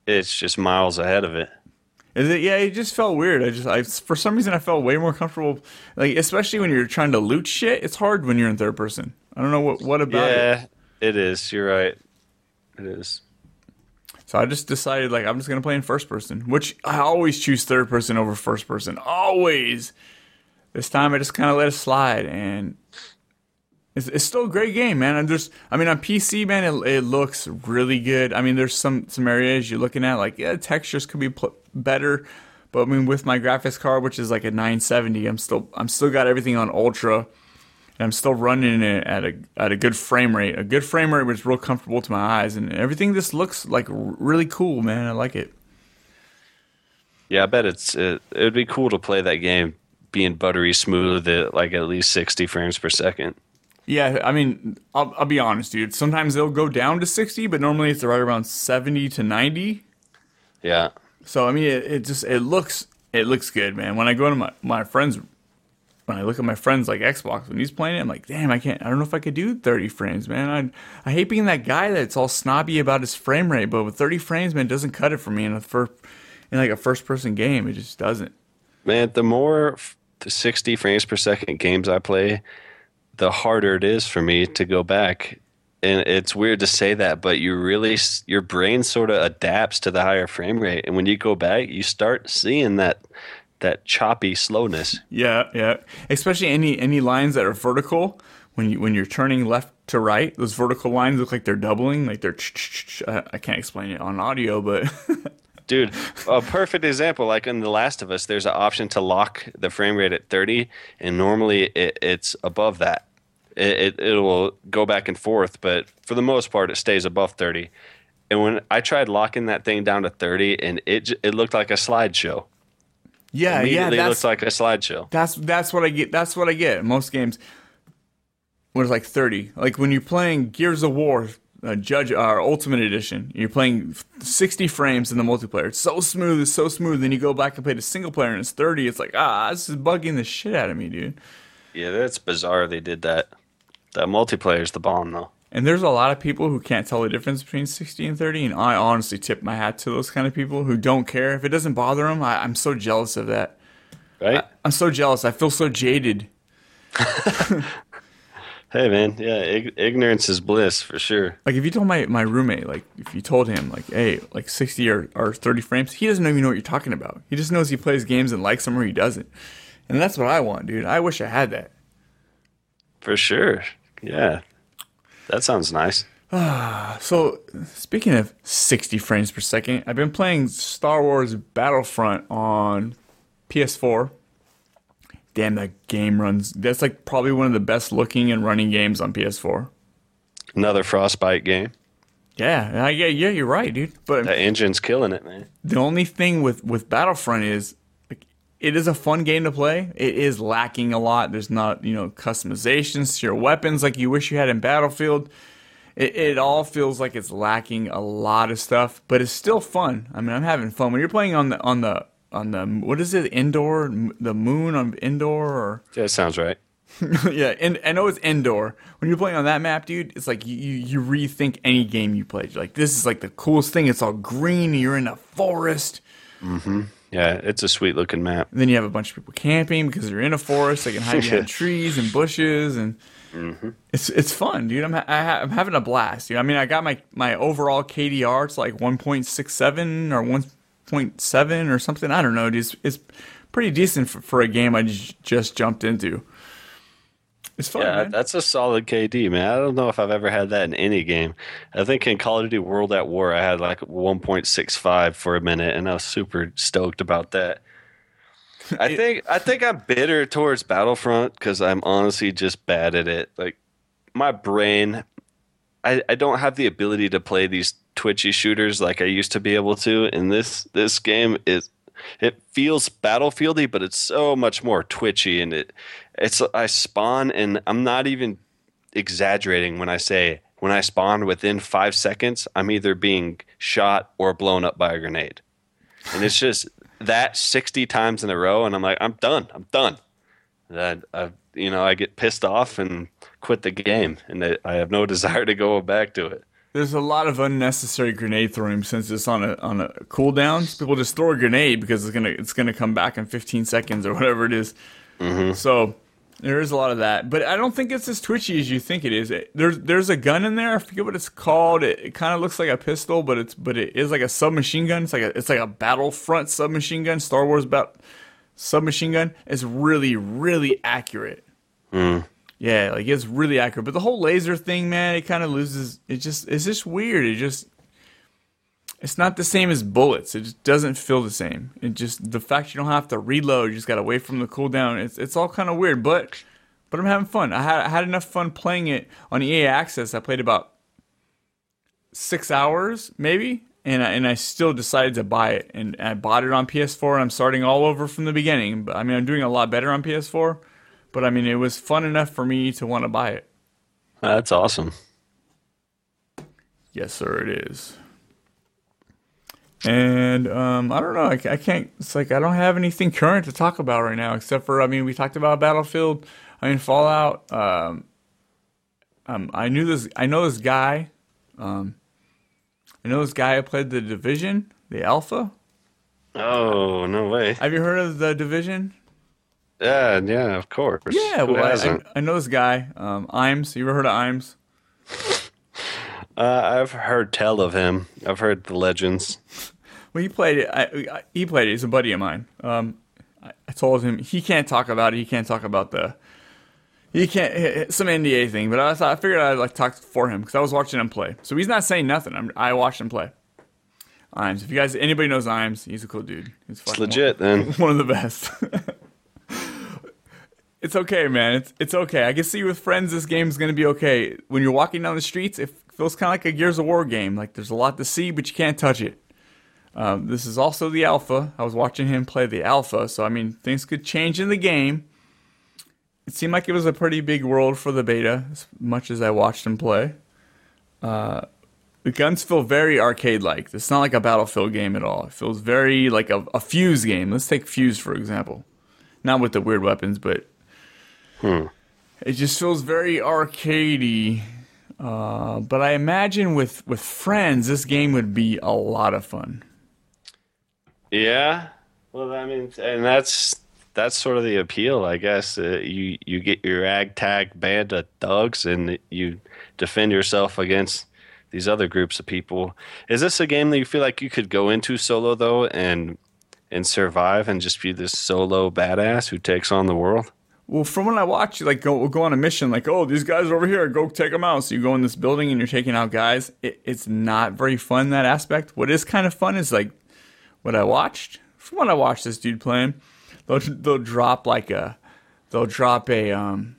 It's just miles ahead of it. Is it? Yeah, it just felt weird. I just, I for some reason, I felt way more comfortable. Like, especially when you're trying to loot shit, it's hard when you're in third person. I don't know what what about it. Yeah, it is. You're right. It is. So I just decided, like, I'm just gonna play in first person, which I always choose third person over first person. Always. This time I just kind of let it slide, and it's, it's still a great game, man. And there's, I mean, on PC, man, it, it looks really good. I mean, there's some some areas you're looking at, like, yeah, textures could be better, but I mean, with my graphics card, which is like a 970, I'm still I'm still got everything on ultra. And I'm still running it at a at a good frame rate, a good frame rate, which is real comfortable to my eyes, and everything just looks like really cool, man. I like it. Yeah, I bet it's it, it would be cool to play that game being buttery smooth at like at least 60 frames per second. Yeah, I mean, I'll, I'll be honest, dude. Sometimes they'll go down to 60, but normally it's right around 70 to 90. Yeah. So I mean, it, it just it looks it looks good, man. When I go to my my friends, when I look at my friends like Xbox when he's playing it, I'm like, damn, I can't. I don't know if I could do 30 frames, man. I I hate being that guy that's all snobby about his frame rate, but with 30 frames, man, doesn't cut it for me in a first in like a first person game. It just doesn't. Man, the more f- the 60 frames per second games I play, the harder it is for me to go back. And it's weird to say that, but you really your brain sort of adapts to the higher frame rate, and when you go back, you start seeing that that choppy slowness. Yeah, yeah. Especially any any lines that are vertical when you when you're turning left to right, those vertical lines look like they're doubling, like they're. I can't explain it on audio, but [laughs] Dude, a perfect example, like in The Last of Us, there's an option to lock the frame rate at 30, and normally it, it's above that. It, it, will go back and forth, but for the most part, it stays above 30. And when I tried locking that thing down to 30, and it it looked like a slideshow. yeah, yeah. Immediately That's looked like a slideshow. that's that's what I get. That's what I get. Most games, when it's like thirty, like when you're playing Gears of War. Uh, Judge our Ultimate Edition. You're playing 60 frames in the multiplayer. It's so smooth, it's so smooth. Then you go back and play the single player and it's 30. It's like ah, this is bugging the shit out of me, dude. Yeah, that's bizarre they did that. That is the bomb, though. And there's a lot of people who can't tell the difference between 60 and 30, and I honestly tip my hat to those kind of people who don't care. If it doesn't bother them, I, I'm so jealous of that. Right? I'm so jealous. I feel so jaded. [laughs] [laughs] Hey man, yeah, ig- ignorance is bliss for sure. Like if you told my, my roommate, like if you told him like, hey, like sixty or, or thirty frames, he doesn't even know what you're talking about. He just knows he plays games and likes them or he doesn't. And that's what I want, dude. I wish I had that. For sure. Yeah. That sounds nice. [sighs] So speaking of sixty frames per second, I've been playing Star Wars Battlefront on PS4. Damn, that game runs. That's like probably one of the best looking and running games on PS4. Another Frostbite game. Yeah, yeah, yeah. You're right, dude. But the engine's killing it, man. the only thing with with Battlefront is like, it is a fun game to play. It is lacking a lot. There's not you know customizations to your weapons like you wish you had in Battlefield. It, it all feels like it's lacking a lot of stuff, but it's still fun. I mean, I'm having fun when you're playing on the on the on the what is it Endor the moon on Endor or That sounds right. [laughs] yeah, and I know it's Endor. When you're playing on that map, dude, it's like you, you, you rethink any game you played. You're like, this is like the coolest thing. It's all green. You're in a forest. Mm-hmm yeah, it's a sweet looking map. And then you have a bunch of people camping because you're in a forest. They can hide behind [laughs] trees and bushes, and Mm-hmm. it's it's fun, dude. I'm ha- I ha- I'm having a blast. Dude. I mean, I got my my overall KDR. It's like 1.67 or 1.7 or something. I don't know. It's, it's pretty decent for, for a game I j- just jumped into. It's fun, Yeah, man. that's a solid KD, man. I don't know if I've ever had that in any game. I think in Call of Duty World at War, I had like 1.65 for a minute, and I was super stoked about that. I think I think I'm bitter towards Battlefront because I'm honestly just bad at it. Like my brain, I, I don't have the ability to play these twitchy shooters like I used to be able to. And this this game is it feels battlefieldy, but it's so much more twitchy. And it it's I spawn and I'm not even exaggerating when I say when I spawn within five seconds, I'm either being shot or blown up by a grenade. And it's just that 60 times in a row, and I'm like, I'm done. I'm done. And I, you know, I get pissed off and quit the game, and I have no [laughs] desire to go back to it. There's a lot of unnecessary grenade throwing since it's on a on a cooldown. People just throw a grenade because it's gonna it's gonna come back in 15 seconds or whatever it is. Mm-hmm. So there is a lot of that, but I don't think it's as twitchy as you think it is. It, there's there's a gun in there. I forget what it's called. It, it kind of looks like a pistol, but it's but it is like a submachine gun. It's like a it's like a Battlefront submachine gun, Star Wars bat submachine gun. It's really really accurate. Mm. Yeah, like it's really accurate. But the whole laser thing, man, it kind of loses. It just it's just weird. It just it's not the same as bullets. It just doesn't feel the same. It just the fact you don't have to reload, you just got away from the cooldown. It's it's all kind of weird, but but I'm having fun. I had I had enough fun playing it on EA Access. I played about six hours, maybe, and I, and I still decided to buy it. And I bought it on PS4. And I'm starting all over from the beginning. But I mean, I'm doing a lot better on PS4. But I mean, it was fun enough for me to want to buy it. That's awesome. Yes, sir, it is. And um, I don't know. I, I can't. It's like I don't have anything [laughs] current to talk about right now, except for I mean, we talked about Battlefield. I mean, Fallout. Um, um, I knew this. I know this guy. Um, I know this guy who played the Division, the Alpha. Oh no way! Have you heard of the Division? Yeah, yeah, of course. Yeah, Who well, I, I, know this guy. Um, Imes. You ever heard of Imes? Uh, I've heard tell of him. I've heard the legends. [laughs] Well, he played it. I, I, he played it. He's a buddy of mine. Um, I, I told him he can't talk about it. He can't talk about the. He can't some NDA thing. But I thought I figured I'd like talk for him because I was watching him play. So he's not saying nothing. I'm, I watched him play. Imes. If you guys anybody knows Imes, he's a cool dude. He's It's fucking legit then. [laughs] one of the best. [laughs] it's okay, man. It's it's okay. I can see with friends this game's gonna be okay. When you're walking down the streets, it feels kind of like a Gears of War game. Like there's a lot to see, but you can't touch it. Um, this is also the alpha. I was watching him play the alpha, so I mean things could change in the game. It seemed like it was a pretty big world for the beta, as much as I watched him play. Uh, the guns feel very arcade-like. It's not like a Battlefield game at all. It feels very like a, a Fuse game. Let's take Fuse for example. Not with the weird weapons, but it just feels very arcadey. Uh, but I imagine with with friends, this game would be a lot of fun. Yeah. Well, I mean, and that's that's sort of the appeal, I guess. Uh, you you get your ragtag band of thugs, and you defend yourself against these other groups of people. Is this a game that you feel like you could go into solo though, and and survive, and just be this solo badass who takes on the world? Well, from when I watch like go we'll go on a mission, like oh these guys are over here, go take them out. So you go in this building and you're taking out guys. It, it's not very fun that aspect. What is kind of fun is like what I watched. From what I watched this dude playing, they'll they'll drop like a they'll drop a um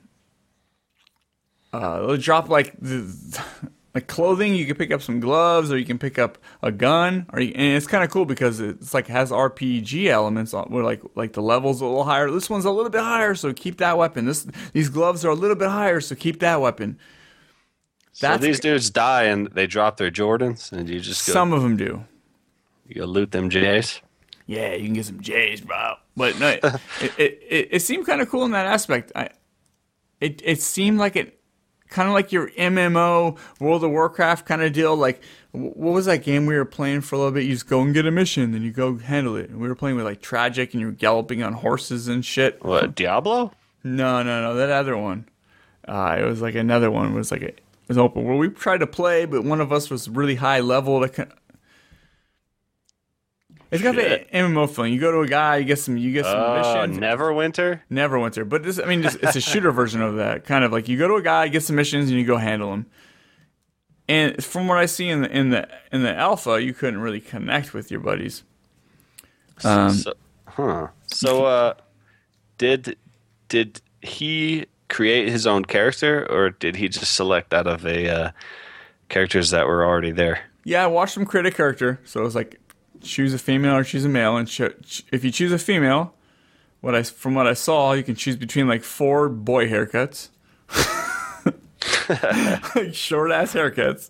uh they'll drop like the like clothing. You can pick up some gloves, or you can pick up a gun, or you, and it's kind of cool because it's like has RPG elements on where like like the levels a little higher. This one's a little bit higher, so keep that weapon. This these gloves are a little bit higher, so keep that weapon. So these dudes die and they drop their Jordans, and you just go, some of them do. you loot them J's. Yeah, you can get some J's, bro. But no, [laughs] it, it, it it seemed kind of cool in that aspect. I it it seemed like it kind of like your MMO World of Warcraft kind of deal. Like what was that game we were playing for a little bit? You just go and get a mission, and you go handle it. And we were playing with like Tragic, and you were galloping on horses and shit. What Diablo? No, no, no, that other one. Uh, it was like another one. It was like a, it was open where we tried to play, but one of us was really high level. That kind it's got the MMO feeling. You go to a guy, you get some, you get some Uh, missions. Neverwinter. Neverwinter, but this, I mean, just, it's a shooter version of that. Kind of like you go to a guy, get some missions, and you go handle them. And from what I see in the in the in the alpha, you couldn't really connect with your buddies. Um, so, huh. So, uh, did did he create his own character, or did he just select out of a uh, characters that were already there? Yeah, I watched him create a character. So it was like choose a female or choose a male, and cho- ch- if you choose a female, what I from what I saw, you can choose between like four boy haircuts, [laughs] like short ass haircuts.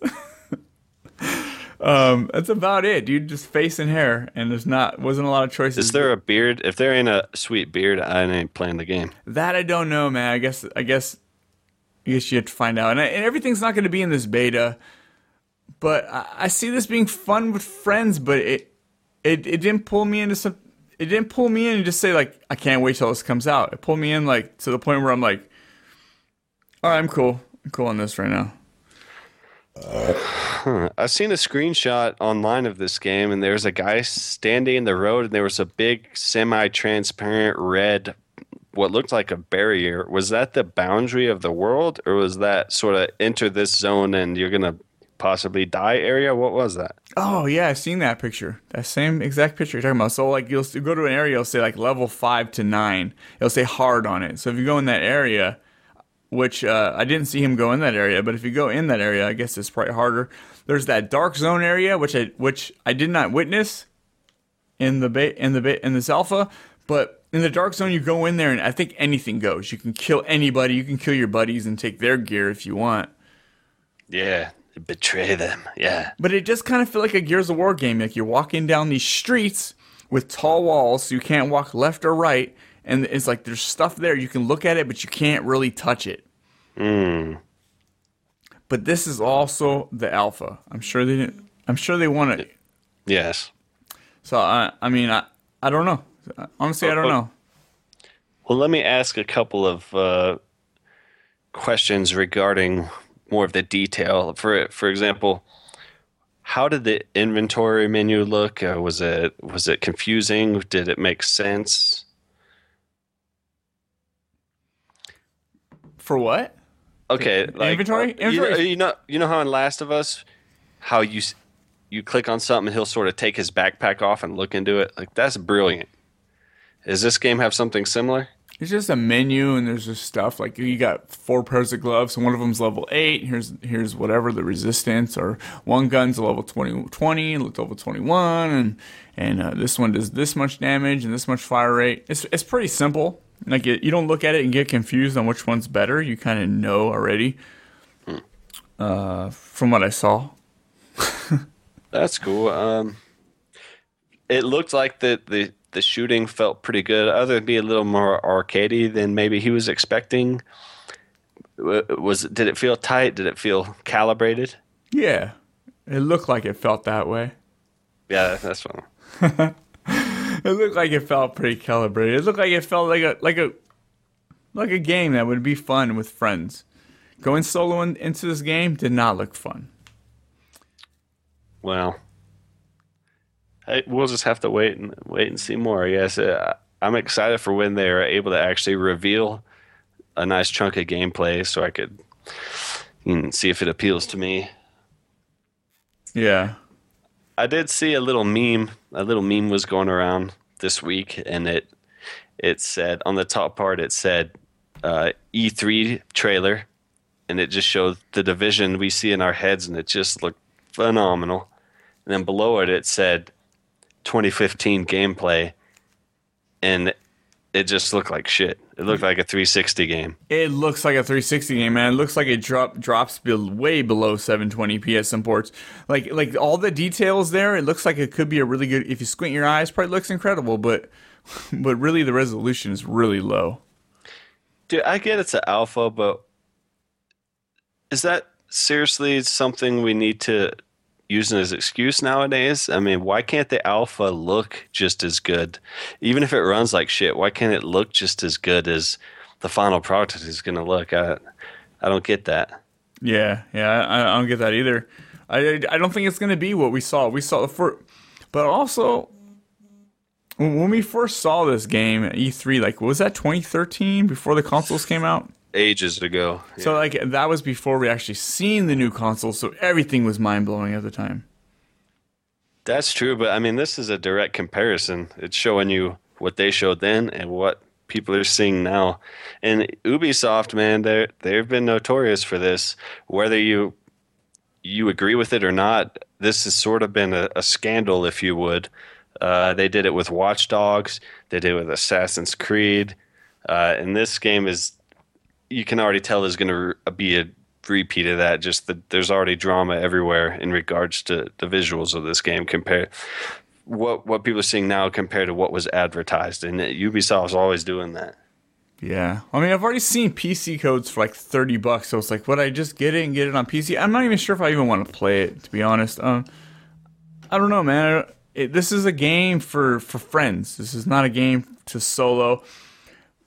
um, that's about it, dude. Just face and hair, and there's not wasn't a lot of choices. Is there a beard? If there ain't a sweet beard, I ain't playing the game. That I don't know, man. I guess I guess I guess you have to find out. And, I, and everything's not going to be in this beta, but I, I see this being fun with friends. But it it it didn't pull me into some. It didn't pull me in and just say like I can't wait till this comes out. It pulled me in like to the point where I'm like, all right, I'm cool. I'm cool on this right now. Uh, [laughs] I've seen a screenshot online of this game, and there's a guy standing in the road, and there was a big semi-transparent red, what looked like a barrier. Was that the boundary of the world, or was that sort of enter this zone and you're gonna possibly die area? What was that? Oh yeah, I've seen that picture. That same exact picture you're talking about. So like you'll you go to an area, it'll say like level five to nine. It'll say hard on it. So if you go in that area, which uh, I didn't see him go in that area, but if you go in that area, I guess it's probably harder. There's that dark zone area, which I which I did not witness in the ba- in the ba- in this alpha, but in the dark zone you go in there and I think anything goes. You can kill anybody. You can kill your buddies and take their gear if you want. Yeah, betray them. Yeah. But it just kind of feel like a Gears of War game. Like you're walking down these streets with tall walls, so you can't walk left or right. And it's like there's stuff there you can look at it, but you can't really touch it. But this is also the alpha. I'm sure they didn't. I'm sure they want it. Yes. So I, I mean, I, I don't know. Honestly, I don't know. Well, let me ask a couple of uh, questions regarding more of the detail. For for example, how did the inventory menu look? Uh, was it was it confusing? Did it make sense? For what? Okay, like, inventory? uh, you know- Inventory- You, know, you know how in Last of Us, how you you click on something, he'll sort of take his backpack off and look into it. Like that's brilliant. Does this game have something similar? It's just a menu, and there's just stuff like you got four pairs of gloves, and one of them's level eight. Here's here's whatever the resistance, or one gun's level 20, 20 level twenty one, and and uh, this one does this much damage and this much fire rate. It's it's pretty simple. Like it, you don't look at it and get confused on which one's better. You kind of know already. Uh, from what I saw, [laughs] That's cool. Um, it looked like the, the the shooting felt pretty good, other than be a little more arcadey than maybe he was expecting. Was did it feel tight? Did it feel calibrated? yeah, it looked like it felt that way. Yeah, that's fine. [laughs] it looked like it felt pretty calibrated. It looked like it felt like a like a like a game that would be fun with friends. Going solo in, into this game did not look fun. Well, we'll just have to wait and wait and see more. I guess uh, I'm excited for when they're able to actually reveal a nice chunk of gameplay, so I could see if it appeals to me. Yeah. I did see a little meme. A little meme was going around this week, and it it said on the top part it said uh, E3 trailer, and it just showed the division we see in our heads, and it just looked phenomenal. And then below it, it said 2015 gameplay, and it just looked like shit. It looked like a 360 game. It looks like a 360 game, man. It looks like it drop drops be- way below 720p at some ports. Like like all the details there, it looks like it could be a really good. If you squint your eyes, probably looks incredible, but [laughs] but really the resolution is really low. Dude, I get it's an alpha, but is that seriously something we need to use as excuse nowadays? I mean, why can't the alpha look just as good? Even if it runs like shit, why can't it look just as good as the final product is going to look? I, I don't get that. Yeah, yeah, I, I don't get that either. I I don't think it's gonna be what we saw. We saw the first, but also when we first saw this game at E3, like was that 2013 before the consoles came out? Ages ago. So like that was before we actually seen the new console, so everything was mind blowing at the time. That's true, but I mean, this is a direct comparison. It's showing you what they showed then and what people are seeing now. And Ubisoft, man, they they've been notorious for this. Whether you you agree with it or not, this has sort of been a, a scandal, if you would. Uh, they did it with Watch Dogs. They did it with Assassin's Creed. Uh, and this game is, you can already tell, is going to be a repeat of that. Just that there's already drama everywhere in regards to the visuals of this game compared what what people are seeing now compared to what was advertised. And Ubisoft's always doing that. Yeah, I mean, I've already seen PC codes for like thirty bucks, so it's like, would I just get it and get it on PC? I'm not even sure if I even want to play it, to be honest. Um, I don't know, man. It, this is a game for for friends. This is not a game to solo.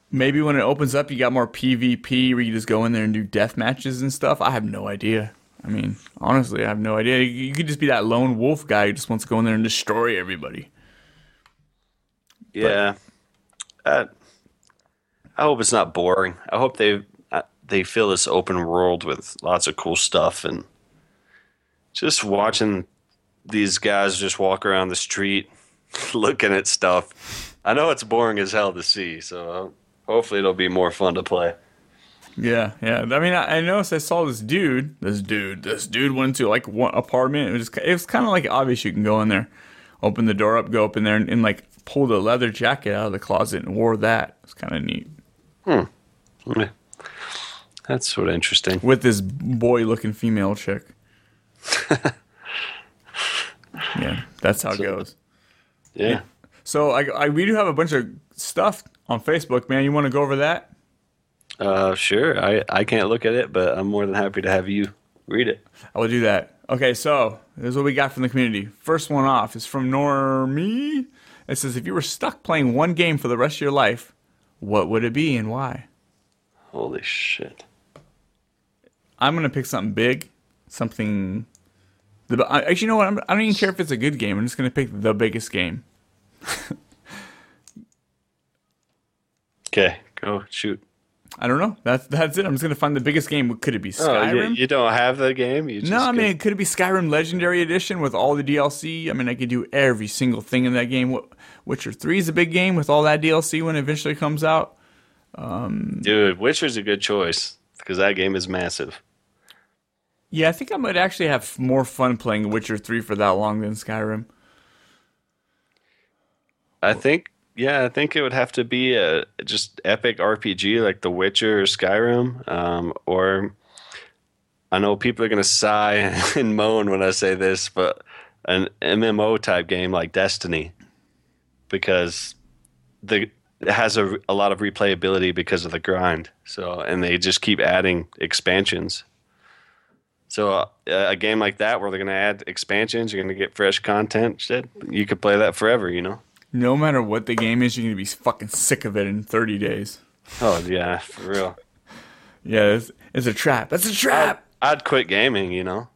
Maybe when it opens up, you got more PvP where you just go in there and do death matches and stuff. I have no idea. I mean, honestly, I have no idea. You could just be that lone wolf guy who just wants to go in there and destroy everybody. Yeah, uh, I hope it's not boring. I hope they they fill this open world with lots of cool stuff and just watching these guys just walk around the street [laughs] looking at stuff. I know it's boring as hell to see, so hopefully it'll be more fun to play. Yeah, yeah. I mean, I, I noticed I saw this dude, this dude, this dude went to like one apartment. It was it was kind of like obvious you can go in there, open the door up, go up in there, and, and like pull the leather jacket out of the closet and wore that. It's kind of neat Hmm. Yeah. That's sort of interesting. with this boy-looking female chick. [laughs] yeah, that's how it goes. Yeah. So I, I we do have a bunch of stuff on Facebook, man. You want to go over that? Uh, sure. I, I can't look at it, but I'm more than happy to have you read it. I will do that. Okay, so this is what we got from the community. First one off is from Normie. It says, if you were stuck playing one game for the rest of your life, what would it be and why? Holy shit. I'm gonna pick something big, something. The, actually, you know what? I'm, I don't even care if it's a good game. I'm just gonna pick the biggest game. [laughs] Okay, go shoot. I don't know. That's that's it. I'm just gonna find the biggest game. Could it be Oh, you, Skyrim? you don't have the game? You just no, I mean, could it be Skyrim Legendary Edition with all the DLC? I mean, I could do every single thing in that game. What- Witcher Three is a big game with all that DLC when it eventually comes out. Um, Dude, Witcher's a good choice because that game is massive. Yeah, I think I might actually have more fun playing Witcher 3 for that long than Skyrim. I think, yeah, I think it would have to be a just epic RPG like The Witcher or Skyrim, um, or I know people are gonna sigh [laughs] and moan when I say this, but an MMO type game like Destiny, because the it has a, a lot of replayability because of the grind. So, and they just keep adding expansions. So, uh, a game like that where they're gonna add expansions, you're gonna get fresh content. Shit, you could play that forever, you know. No matter what the game is, you're gonna be fucking sick of it in 30 days. Oh yeah, for real. Yeah, it's, it's a trap. That's a trap. I'd quit gaming. You know,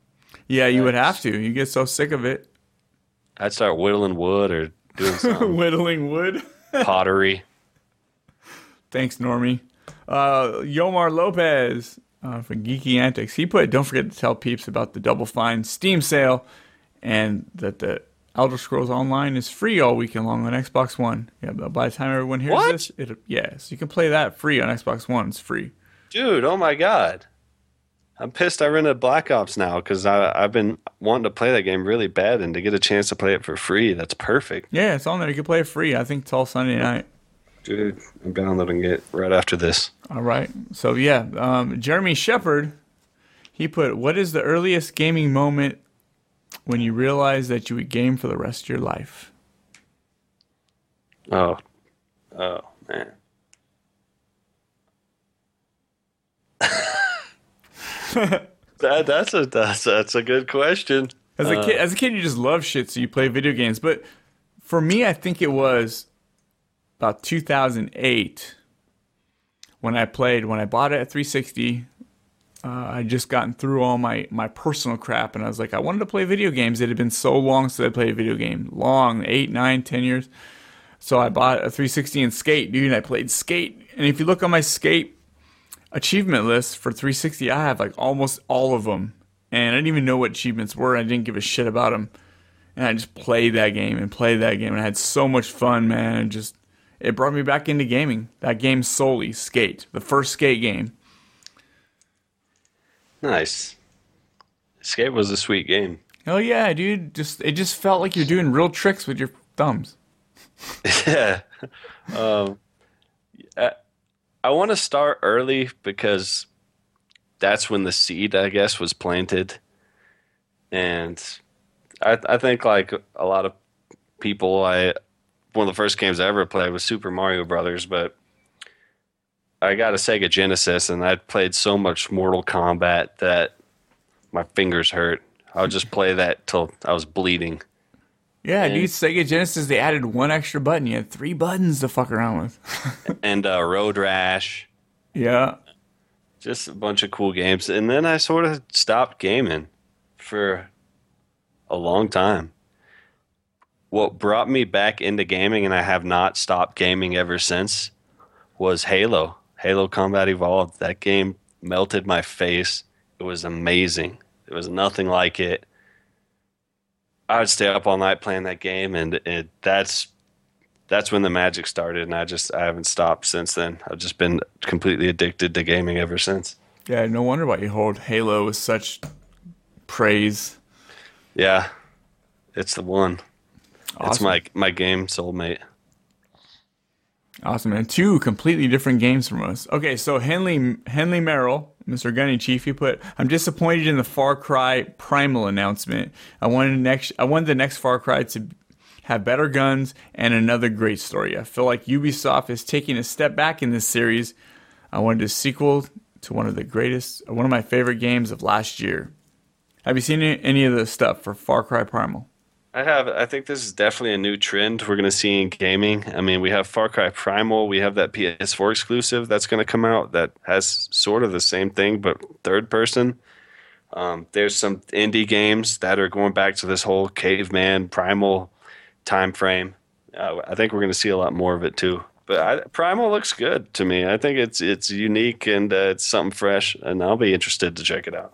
Yeah, you would have to. You get so sick of it. I'd start whittling wood or doing [laughs] some Whittling wood. pottery. Thanks, Normie. Uh, Yomar Lopez uh, for Geeky Antics. He put, don't forget to tell peeps about the Double Fine Steam sale and that the Elder Scrolls Online is free all weekend long on Xbox One. Yeah, but by the time everyone hears What? this, it yes, you can play that free on Xbox One. It's free. Dude, oh my god. I'm pissed I rented Black Ops now because I've been wanting to play that game really bad and to get a chance to play it for free, that's perfect. Yeah, it's on there. You can play it free. I think till Sunday night. Dude, I'm downloading it right after this. All right. So yeah, um, Jeremy Shepard, he put, "What is the earliest gaming moment when you realize that you would game for the rest of your life?" Oh. Oh, man. [laughs] that, that's a that's, that's a good question. As a uh, kid, as a kid, you just love shit, so you play video games. But for me, I think it was about 2008 when I played. When I bought it at 360, uh, I just gotten through all my my personal crap, and I was like, I wanted to play video games. It had been so long since I played a video game, long, eight, nine, ten years. So I bought a 360 and Skate, dude. And I played Skate, and if you look on my Skate achievement list for 360, I have like almost all of them, and I didn't even know what achievements were. I didn't give a shit about them, and I just played that game and played that game, and I had so much fun, man. And just it brought me back into gaming. That game solely Skate, the first Skate game. Nice. Skate was a sweet game. Oh yeah, dude. Just it just felt like you're doing real tricks with your thumbs. yeah. [laughs] Um, I, I want to start early because that's when the seed, I guess, was planted. And I, I think, like a lot of people, I one of the first games I ever played was Super Mario Brothers, but I got a Sega Genesis and I played so much Mortal Kombat that my fingers hurt. I would just play that till I was bleeding. Yeah, And- dude. Sega Genesis, they added one extra button. You had three buttons to fuck around with. [laughs] And uh, Road Rash. yeah. just a bunch of cool games and then i sort of stopped gaming for a long time what brought me back into gaming and i have not stopped gaming ever since was halo halo combat evolved that game melted my face. It was amazing. There was nothing like it. I would stay up all night playing that game and it, that's that's when the magic started and i just i haven't stopped since then. I've just been completely addicted to gaming ever since. Yeah, no wonder why you hold Halo with such praise. yeah. It's the one. It's my my game soulmate Awesome, man. Two completely different games from us. Okay, so Henley Henley Merrill, Mr. Gunny Chief, he put, "I'm disappointed in the Far Cry Primal announcement. I wanted next, I wanted the next Far Cry to have better guns and another great story. I feel like Ubisoft is taking a step back in this series. I wanted a sequel to one of the greatest, one of my favorite games of last year. Have you seen any, of the stuff for Far Cry Primal? I have. I think this is definitely a new trend we're going to see in gaming. I mean, we have Far Cry Primal. We have that PS4 exclusive that's going to come out that has sort of the same thing, but third person. Um, there's some indie games that are going back to this whole caveman primal time frame. Uh, I think we're going to see a lot more of it too. But I, Primal looks good to me. I think it's it's unique and uh, it's something fresh, and I'll be interested to check it out.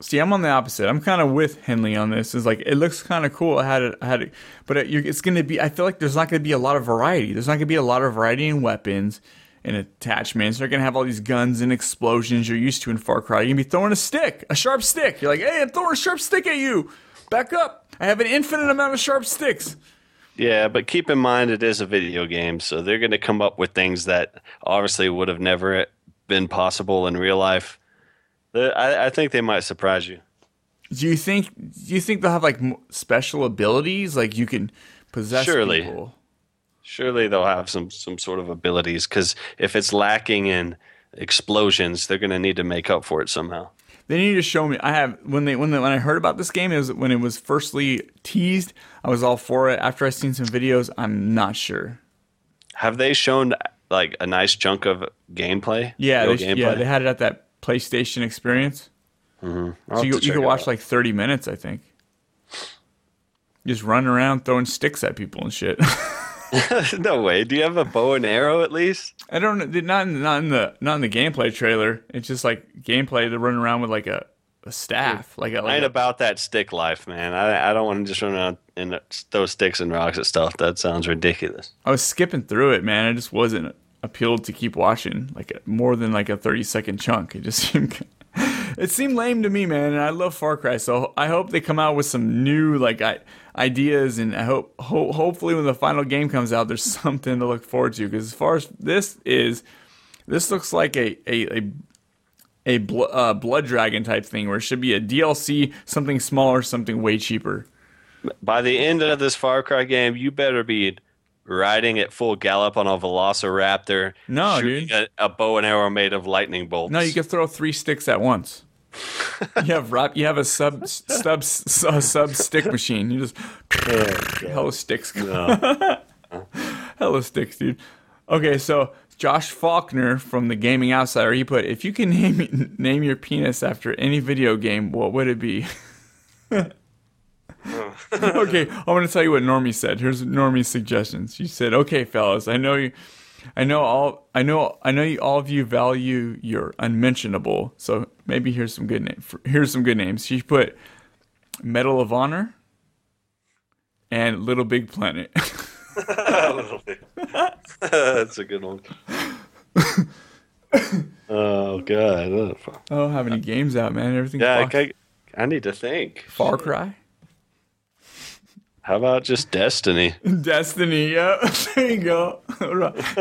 See, I'm on the opposite. I'm kind of with Henley on this. It's like it looks kind of cool. I had it, I had it, but it, it's going to be. I feel like there's not going to be a lot of variety. There's not going to be a lot of variety in weapons and attachments. They're going to have all these guns and explosions you're used to in Far Cry. You're going to be throwing a stick, a sharp stick. You're like, hey, I'm throwing a sharp stick at you. Back up. I have an infinite amount of sharp sticks. Yeah, but keep in mind it is a video game, so they're going to come up with things that obviously would have never been possible in real life. I, I think they might surprise you. Do you think? Do you think they'll have like special abilities? Like you can possess Surely. people. Surely they'll have some some sort of abilities because if it's lacking in explosions, they're going to need to make up for it somehow. They need to show me. I have when they when they, when I heard about this game is when it was firstly teased. I was all for it. After I seen some videos, I'm not sure. Have they shown like a nice chunk of gameplay? Yeah, they, yeah, they had it at that PlayStation experience. Mm-hmm. I'll So you, you could watch out. like 30 minutes, I think. Just running around throwing sticks at people and shit. [laughs] no way. Do you have a bow and arrow at least? I don't. Not in, not in the not in the gameplay trailer. It's just like gameplay to run around with like a, a staff, like a, I like ain't a about that stick life, man. I, I don't want to just run around and throw sticks and rocks at stuff. That sounds ridiculous. I was skipping through it, man. I just wasn't appealed to keep watching like more than like a 30 second chunk. It just [laughs] seemed it seemed lame to me, man. And I love Far Cry, so I hope they come out with some new like ideas, and I hope ho- hopefully when the final game comes out, there's [laughs] something to look forward to. Because as far as this is, this looks like a a a, a bl- uh, blood dragon type thing, where it should be a DLC, something smaller, something way cheaper. By the end of this Far Cry game, you better be riding at full gallop on a Velociraptor. No, shooting dude. A, a bow and arrow made of lightning bolts. No, you can throw three sticks at once. [laughs] you have rap, you have a sub sub s- a sub stick machine. You just hella sticks, [laughs] hella sticks, dude. Okay, so Josh Faulkner from the Gaming Outsider, he put, if you can name name your penis after any video game, what would it be? [laughs] [laughs] okay, I'm gonna tell you what Normie said. Here's Normie's suggestions. She said, "Okay, fellas, I know you, I know all, I know, I know you, all of you value your unmentionable. So maybe here's some good names. Here's some good names. She put Medal of Honor and Little Big Planet. [laughs] [laughs] That's a good one. oh god. I don't have any games out, man. Everything. Yeah, I, I need to think. Far Cry, How about just Destiny? [laughs] Destiny. Yeah, [laughs] there you go.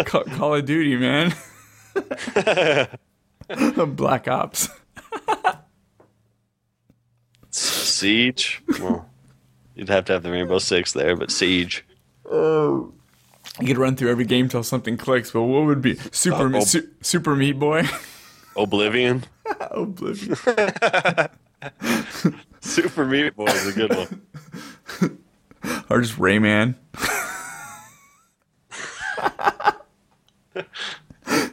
Call, Call of Duty, man. [laughs] The black Ops. Siege. Well, you'd have to have the Rainbow Six there, but Siege. You could run through every game till something clicks, but what would be Super Uh, Su- Super Meat Boy? Oblivion. Oblivion. Super Meat Boy is a good one. [laughs] or just Rayman.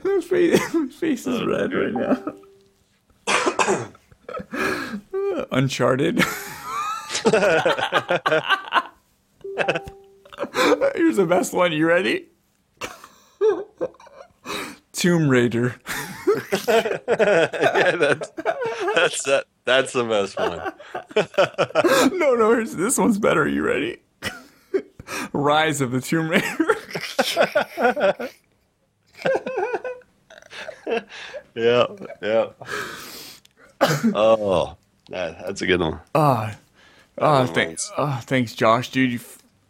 his, face, his face is oh, red right now. [laughs] Uncharted. [laughs] Here's the best one. You ready? Tomb Raider. yeah, That's that. That's the best one. No, no, this one's better. Are you ready? Rise of the Tomb Raider. [laughs] Yeah, yeah. Oh, that, that's a good one. Ah, ah, oh, oh, thanks, oh, ah, thanks, Josh, dude. You,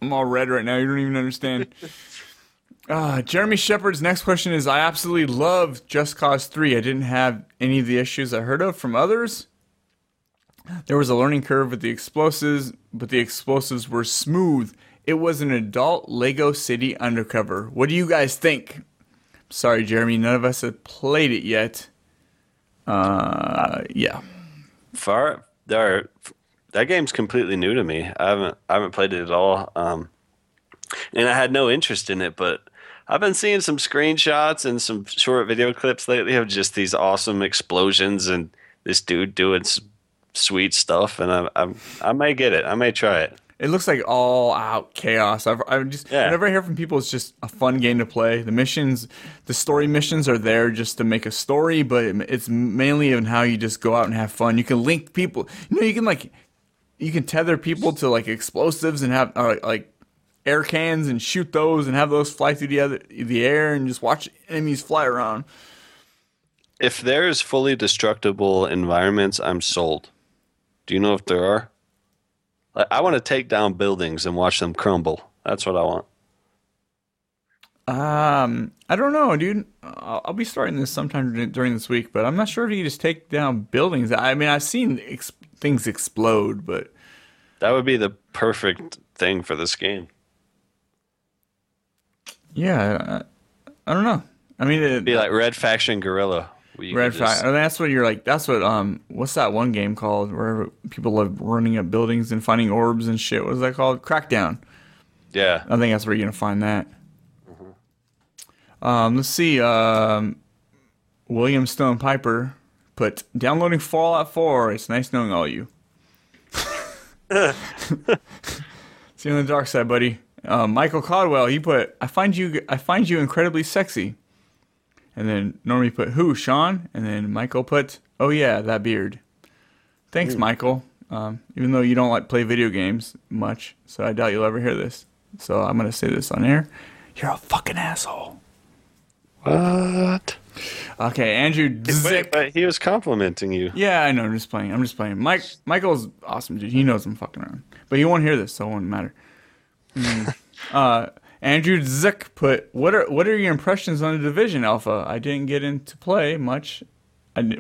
I'm all red right now. You don't even understand. Uh, [laughs] Jeremy Shepard's next question is: I absolutely love Just Cause Three. I didn't have any of the issues I heard of from others. There was a learning curve with the explosives, but the explosives were smooth. It was an adult Lego City undercover. What do you guys think? Sorry, Jeremy, none of us have played it yet. Uh, yeah. Far there, that game's completely new to me. I haven't I haven't played it at all. Um, and I had no interest in it, but I've been seeing some screenshots and some short video clips lately of just these awesome explosions and this dude doing sweet stuff. And I, I I may get it. I may try it. It looks like all out chaos. I've, I've just Yeah. whenever I hear from people, it's just a fun game to play. The missions, the story missions are there just to make a story, but it's mainly in how you just go out and have fun. You can link people. You know, you can like you can tether people to like explosives and have uh, like air cans and shoot those and have those fly through the other the air and just watch enemies fly around. If there's fully destructible environments, I'm sold. Do you know if there are? I want to take down buildings and watch them crumble. That's what I want. Um, I don't know, dude. I'll, I'll be starting this sometime during this week, but I'm not sure if you just take down buildings. I mean, I've seen ex- things explode, but That would be the perfect thing for this game. yeah, I, I don't know. I mean, it, Be like Red Faction Guerrilla. Red Fact. just- Oh, that's what you're like. That's what um. What's that one game called where people love running up buildings and finding orbs and shit? What is that called? Crackdown. Yeah. I think that's where you're gonna find that. Um, let's see. Um, William Stone Piper put downloading Fallout 4. It's nice knowing all you. [laughs] [laughs] See you on the dark side, buddy. Uh, Michael Caldwell, he put, I find you, I find you incredibly sexy. And then Normie put, who, Sean? And then Michael put, oh yeah, that beard. Thanks, Michael. Um, even though you don't like play video games much, so I doubt you'll ever hear this. So I'm gonna say this on air. You're a fucking asshole. What? Okay, Andrew Wait, he was complimenting you. Yeah, I know. I'm just playing. I'm just playing. Mike Michael's awesome, dude. He knows I'm fucking around, but he won't hear this, so it won't matter. Mm. [laughs] uh, Andrew Zick put what are what are your impressions on the Division Alpha? I didn't get into play much,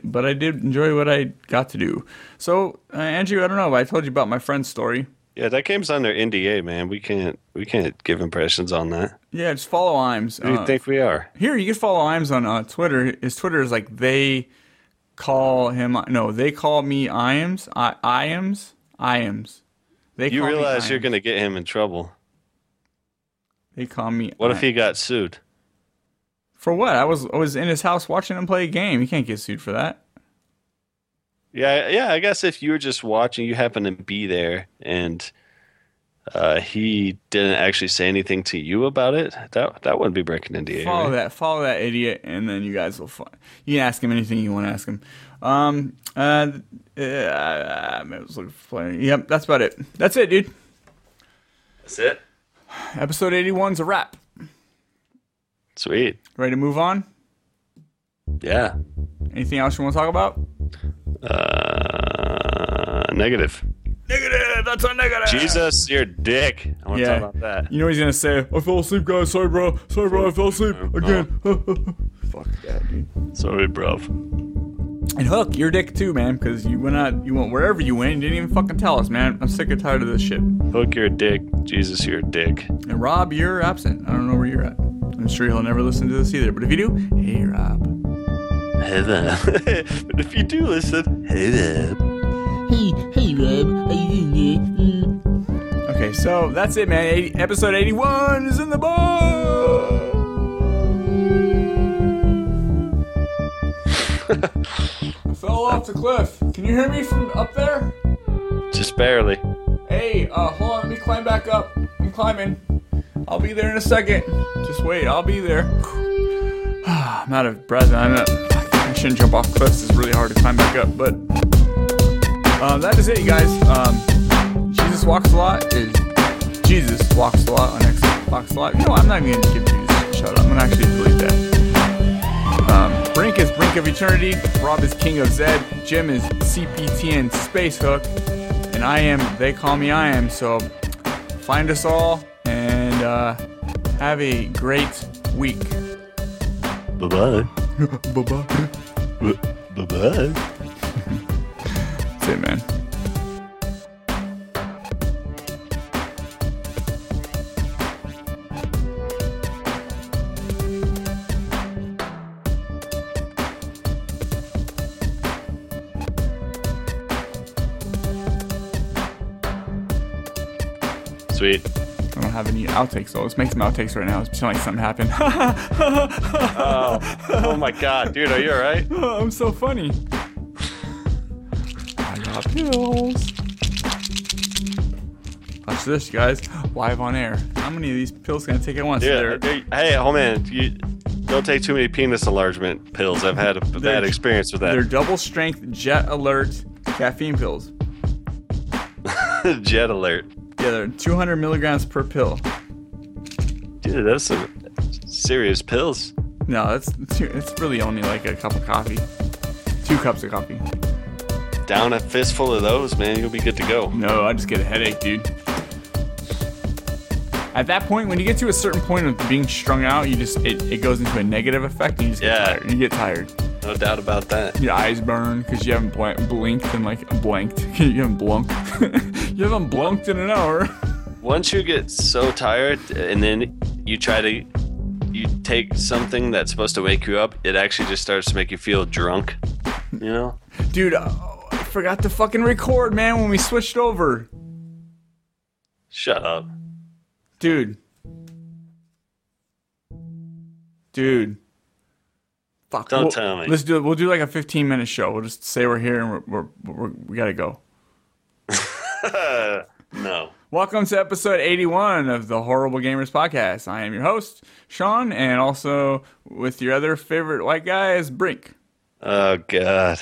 but I did enjoy what I got to do. So, uh, Andrew, I don't know. I told you about my friend's story. Yeah, that game's under NDA, man. We can't we can't give impressions on that. Yeah, just follow Imes. Who do you Uh, think we are? Here, you can follow Imes on uh, Twitter. His Twitter is like they call him. No, they call me Iams. I Iams. Iams. They You realize you're going to get him in trouble. They call me. What if he got sued? For what? I was I was in his house watching him play a game. You can't get sued for that. Yeah, yeah. I guess if you were just watching, you happen to be there, and uh, he didn't actually say anything to you about it. That that wouldn't be breaking NDA. Follow right? that. Follow that idiot, and then you guys will. Find, you can ask him anything you want to ask him. Um. Uh. uh I was looking for. Yep. That's about it. That's it, dude. That's it. Episode 81's a wrap. Sweet. Ready to move on? Yeah. Anything else you want to talk about? Uh, negative. Negative. That's a negative. Jesus, your dick. I want to Yeah. talk about that. You know what he's gonna say? I fell asleep, guys. Sorry, bro. Sorry, bro. I fell asleep again. [laughs] Fuck that, dude. Sorry, bro. And Hook, your dick too, man, because you went out, you went wherever you went, you didn't even fucking tell us, man. I'm sick and tired of this shit. Hook your dick. Jesus, your dick. And Rob, you're absent. I don't know where you're at. I'm sure he'll never listen to this either. But if you do, hey, Rob. Hey there. [laughs] but if you do listen, hey there. Hey, hey, Rob, how you doing there? Mm. Okay, so that's it, man. 80, episode 81 is in the book. Off the cliff. Can you hear me from up there? Just barely. Hey, uh, hold on, let me climb back up. I'm climbing. I'll be there in a second. Just wait, I'll be there. [sighs] I'm out of breath. I'm not, I shouldn't jump off cliffs. It's really hard to climb back up. But uh, that is it, you guys. Um, Jesus Walks a Lot is Jesus Walks a Lot on Xbox Live. You know. I'm not even going to give Jesus a shout out. I'm going to actually delete that. Brink is Brink of Eternity. Rob is King of Zed. Jim is CPTN Space Hook. And I am, they call me I am. So find us all and uh, have a great week. Bye bye. bye bye. Bye bye. That's it, man. Sweet. I don't have any outtakes though. Let's make some outtakes right now. It's sound like something happened. [laughs] Oh, oh my god, dude, are you alright? [laughs] I'm so funny. I got pills. Watch this, guys. Live on air. How many of these pills can I take at once? Yeah. Hey, hey, oh man, you don't take too many penis enlargement pills. I've had a bad experience with that. They're double strength Jet Alert caffeine pills. [laughs] Jet alert. Yeah, they're 200 milligrams per pill. Dude, that's some serious pills. No, that's it's really only like a cup of coffee. Two cups of coffee. Down a fistful of those, man, you'll be good to go. No, I just get a headache, dude. At that point, when you get to a certain point of being strung out, you just it, it goes into a negative effect, and you just get Yeah. tired. You get tired. No doubt about that. Your eyes burn because you haven't bl- blinked and like blanked. [laughs] you haven't blunked. [laughs] you haven't blunked in an hour. Once you get so tired and then you try to you take something that's supposed to wake you up, it actually just starts to make you feel drunk. You know? Dude, uh, I forgot to fucking record, man, when we switched over. Shut up. Dude. Dude. Fuck. Don't we'll- tell me. Let's do it. We'll do like a 15 minute show. We'll just say we're here and we're, we're, we're we gotta go. [laughs] No. Welcome to episode 81 of the Horrible Gamers podcast. I am your host, Sean, and also with your other favorite white guy is Brink. Oh God.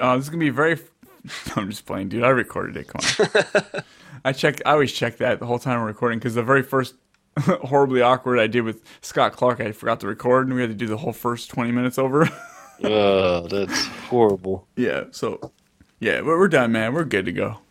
Uh, this is gonna be very. [laughs] I'm just playing, dude. I recorded it. Come on. [laughs] I check. I always check that the whole time I'm recording because the very first [laughs] horribly awkward I did with Scott Clark, I forgot to record, and we had to do the whole first 20 minutes over. [laughs] Oh, that's horrible. yeah. So, yeah, we're, we're done, man. We're good to go.